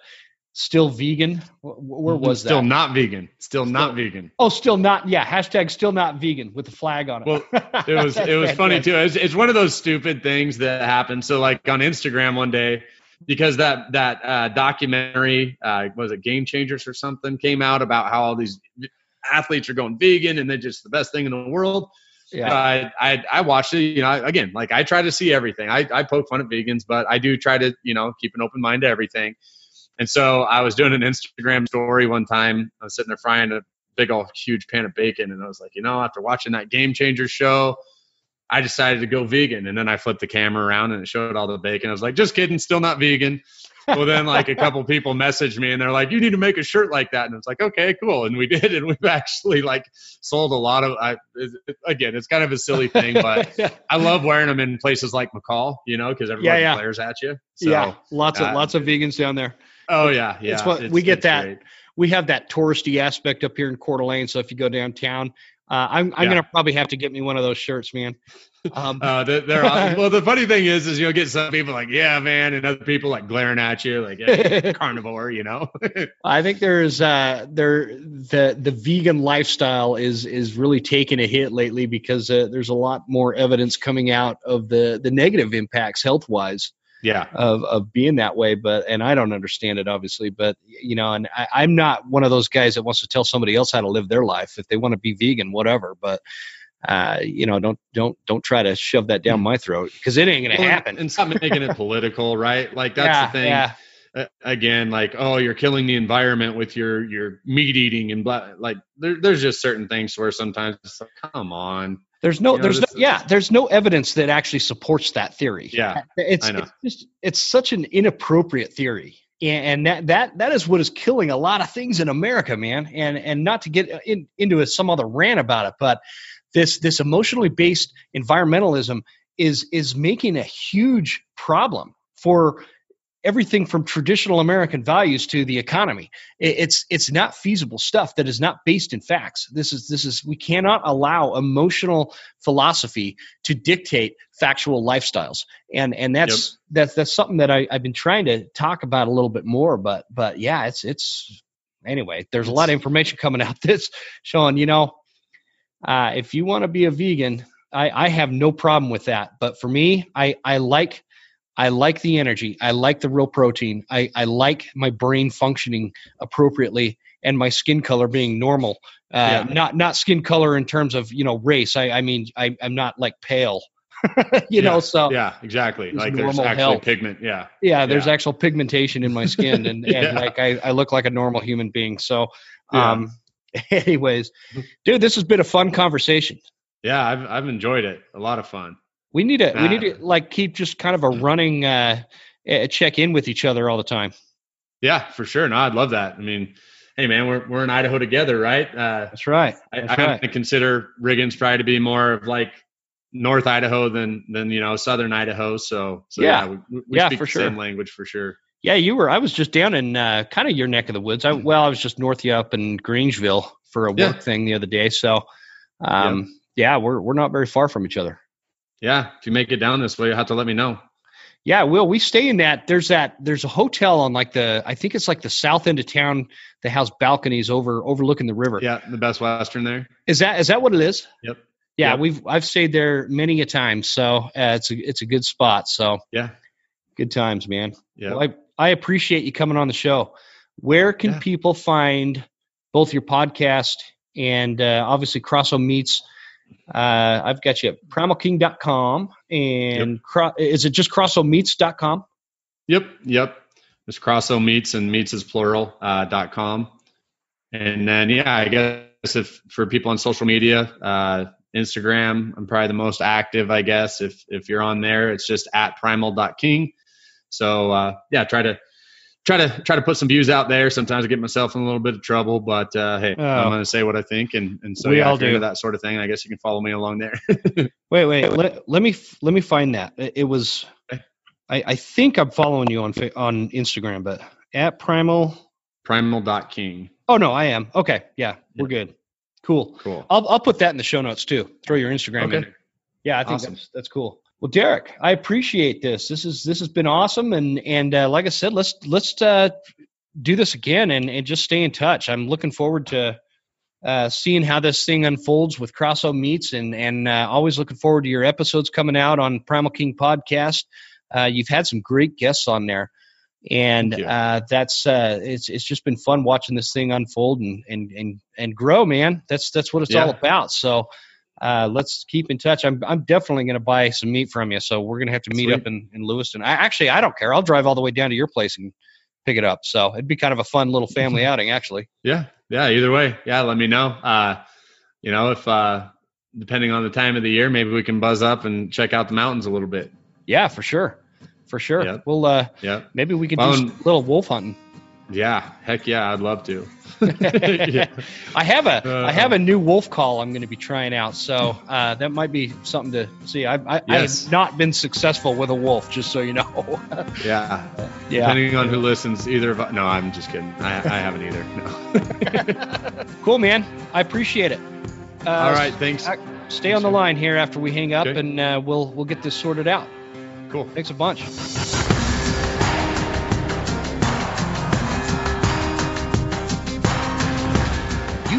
still vegan. Wh- wh- Where was still that? Still not vegan. Still not vegan. Oh, still not. Yeah, hashtag still not vegan with the flag on it. Well, It was it was [LAUGHS] funny too. It's, it's one of those stupid things that happened. So like on Instagram one day, because that that uh, documentary uh, was it Game Changers or something came out about how all these athletes are going vegan and they're just the best thing in the world. Yeah. I, I I watched it. You know, again, like I try to see everything. I I poke fun at vegans, but I do try to you know keep an open mind to everything. And so I was doing an Instagram story one time. I was sitting there frying a big old huge pan of bacon, and I was like, you know, after watching that Game Changers show, I decided to go vegan. And then I flipped the camera around and it showed all the bacon. I was like, just kidding, still not vegan. well, then like a couple people messaged me and they're like, you need to make a shirt like that. And it's like, okay, cool. And we [LAUGHS] did. And we've actually like sold a lot of, I, again, it's kind of a silly thing, but [LAUGHS] I love wearing them in places like McCall, you know, because everybody Yeah, yeah. glares at you. So, yeah, lots of uh, lots of vegans down there. Oh yeah. Yeah. It's what- we get that. great. We have that touristy aspect up here in Coeur d'Alene. So if you go downtown, uh, I'm I'm Yeah. gonna probably have to get me one of those shirts, man. Um, [LAUGHS] Uh, they're, they're [LAUGHS] well, the funny thing is, is you'll get some people like, yeah, man, and other people like glaring at you, like, yeah, [LAUGHS] carnivore, you know? I think there's uh there the the vegan lifestyle is is really taking a hit lately because uh, there's a lot more evidence coming out of the the negative impacts health wise yeah. of of being that way. But and I don't understand it obviously, but you know, and I, I'm not one of those guys that wants to tell somebody else how to live their life. If they want to be vegan, whatever. But uh, you know, don't don't don't try to shove that down my throat because it ain't gonna Well, happen. And stop making it political, right? Like that's yeah, the thing. Yeah. Uh, again, like, oh, you're killing the environment with your your meat eating and blah. Like, there, there's just certain things where sometimes it's like, come on. There's no, You know, there's no, this- yeah, there's no evidence that actually supports that theory. Yeah, it's I know. it's just it's such an inappropriate theory, and, and that that that is what is killing a lot of things in America, man. And and not to get in, into a, some other rant about it, but this this emotionally based environmentalism is is making a huge problem for everything from traditional American values to the economy. It's it's not feasible stuff that is not based in facts. This is this is we cannot allow emotional philosophy to dictate factual lifestyles, and and that's that's that's something that I, I've been trying to talk about a little bit more. But but yeah, it's it's anyway. There's a lot of information coming out [LAUGHS] that's showing you know uh, if you want to be a vegan, I, I have no problem with that. But for me, I I like I like the energy. I like the real protein. I, I like my brain functioning appropriately and my skin color being normal. Uh, Yeah. Not not skin color in terms of you know race. I, I mean I, I'm not like pale. [LAUGHS] you know, so yeah, Yeah, exactly. Like there's actually health. pigment. Yeah. there's Yeah. There's actual pigmentation in my skin, and, [LAUGHS] and like I, I look like a normal human being. So, Yeah. um, [LAUGHS] anyways, dude, this has been a fun conversation. Yeah, I've I've enjoyed it. A lot of fun. We need to we need Uh, to like keep just kind of a running uh, uh, check in with each other all the time. Yeah, for sure. No, I'd love that. I mean, hey man, we're we're in Idaho together, right? Uh, That's right. I, That's I right. have to consider Riggins probably to be more of like North Idaho than than you know Southern Idaho. So, so Yeah. yeah, we, we Yeah, speak for the sure. same language for sure. Yeah, you were. I was just down in uh, kind of your neck of the woods. I, well, I was just north of you up in Grangeville for a work Yeah. thing the other day. So, um, yeah, we're we're not very far from each other. Yeah, if you make it down this way, you have to let me know. Yeah, Will, we stay in that. There's that. There's a hotel on like the. I think it's like the south end of town. that has balconies over overlooking the river. Yeah, the Best Western there. Is that is that what it is? Yep. Yeah, Yep. we've I've stayed there many a time. So uh, it's a it's a good spot. So Yeah, good times, man. yeah. Well, I, I appreciate you coming on the show. Where can Yeah. people find both your podcast and uh, obviously Cross O Meats? Uh, I've got you at primalking.com and cro- is it just crossomeats.com? Yep, yep. It's Cross O Meats and Meats is plural uh, dot com. And then yeah, I guess if for people on social media, uh, Instagram, I'm probably the most active. I guess if if you're on there, it's just at primal.king. So uh, yeah, try to try to try to put some views out there. Sometimes I get myself in a little bit of trouble, but uh, hey, Oh. I'm going to say what I think, and and so We yeah, all do. that sort of thing, I guess you can follow me along there. [LAUGHS] Wait, wait. Let, let me let me find that. It, was. I, I think I'm following you on on Instagram, but at Primal. primal dot king. Oh no, I am. Okay, yeah, we're good. Cool. Cool. I'll I'll put that in the show notes too. Throw your Instagram in. Okay. there. Yeah, I think Awesome. that's that's cool. Well, Derek, I appreciate this. This is this has been awesome, and and uh, like I said, let's let's uh, do this again and and just stay in touch. I'm looking forward to uh, seeing how this thing unfolds with Cross O Meats, and and uh, always looking forward to your episodes coming out on Primal King podcast. Uh, you've had some great guests on there, and uh, that's uh, it's it's just been fun watching this thing unfold and and and and grow, man. That's that's what it's all about. So uh, let's keep in touch. I'm I'm definitely going to buy some meat from you. So we're going to have to meet Sweet. up in in Lewiston. I actually I don't care. I'll drive all the way down to your place and pick it up. So it'd be kind of a fun little family [LAUGHS] outing, actually. Yeah, yeah. Either way, yeah. Let me know. Uh, you know, if uh, depending on the time of the year, maybe we can buzz up and check out the mountains a little bit. Yeah, for sure, for sure. Yep. We'll uh, Yeah. maybe we could Well, do some and- little wolf hunting. Yeah. Heck yeah. I'd love to. [LAUGHS] yeah. I have a I Uh, have a new wolf call I'm going to be trying out, so uh, that might be something to see. I, I, I, have not been successful with a wolf, just so you know. [LAUGHS] Yeah. yeah, Depending on who listens, either of no, I'm just kidding. I, I haven't either. No. [LAUGHS] cool, man. I appreciate it. Uh, All right. Thanks. I- Stay on the line here after we hang up, Okay. and uh, we'll we'll get this sorted out. Cool. Thanks a bunch.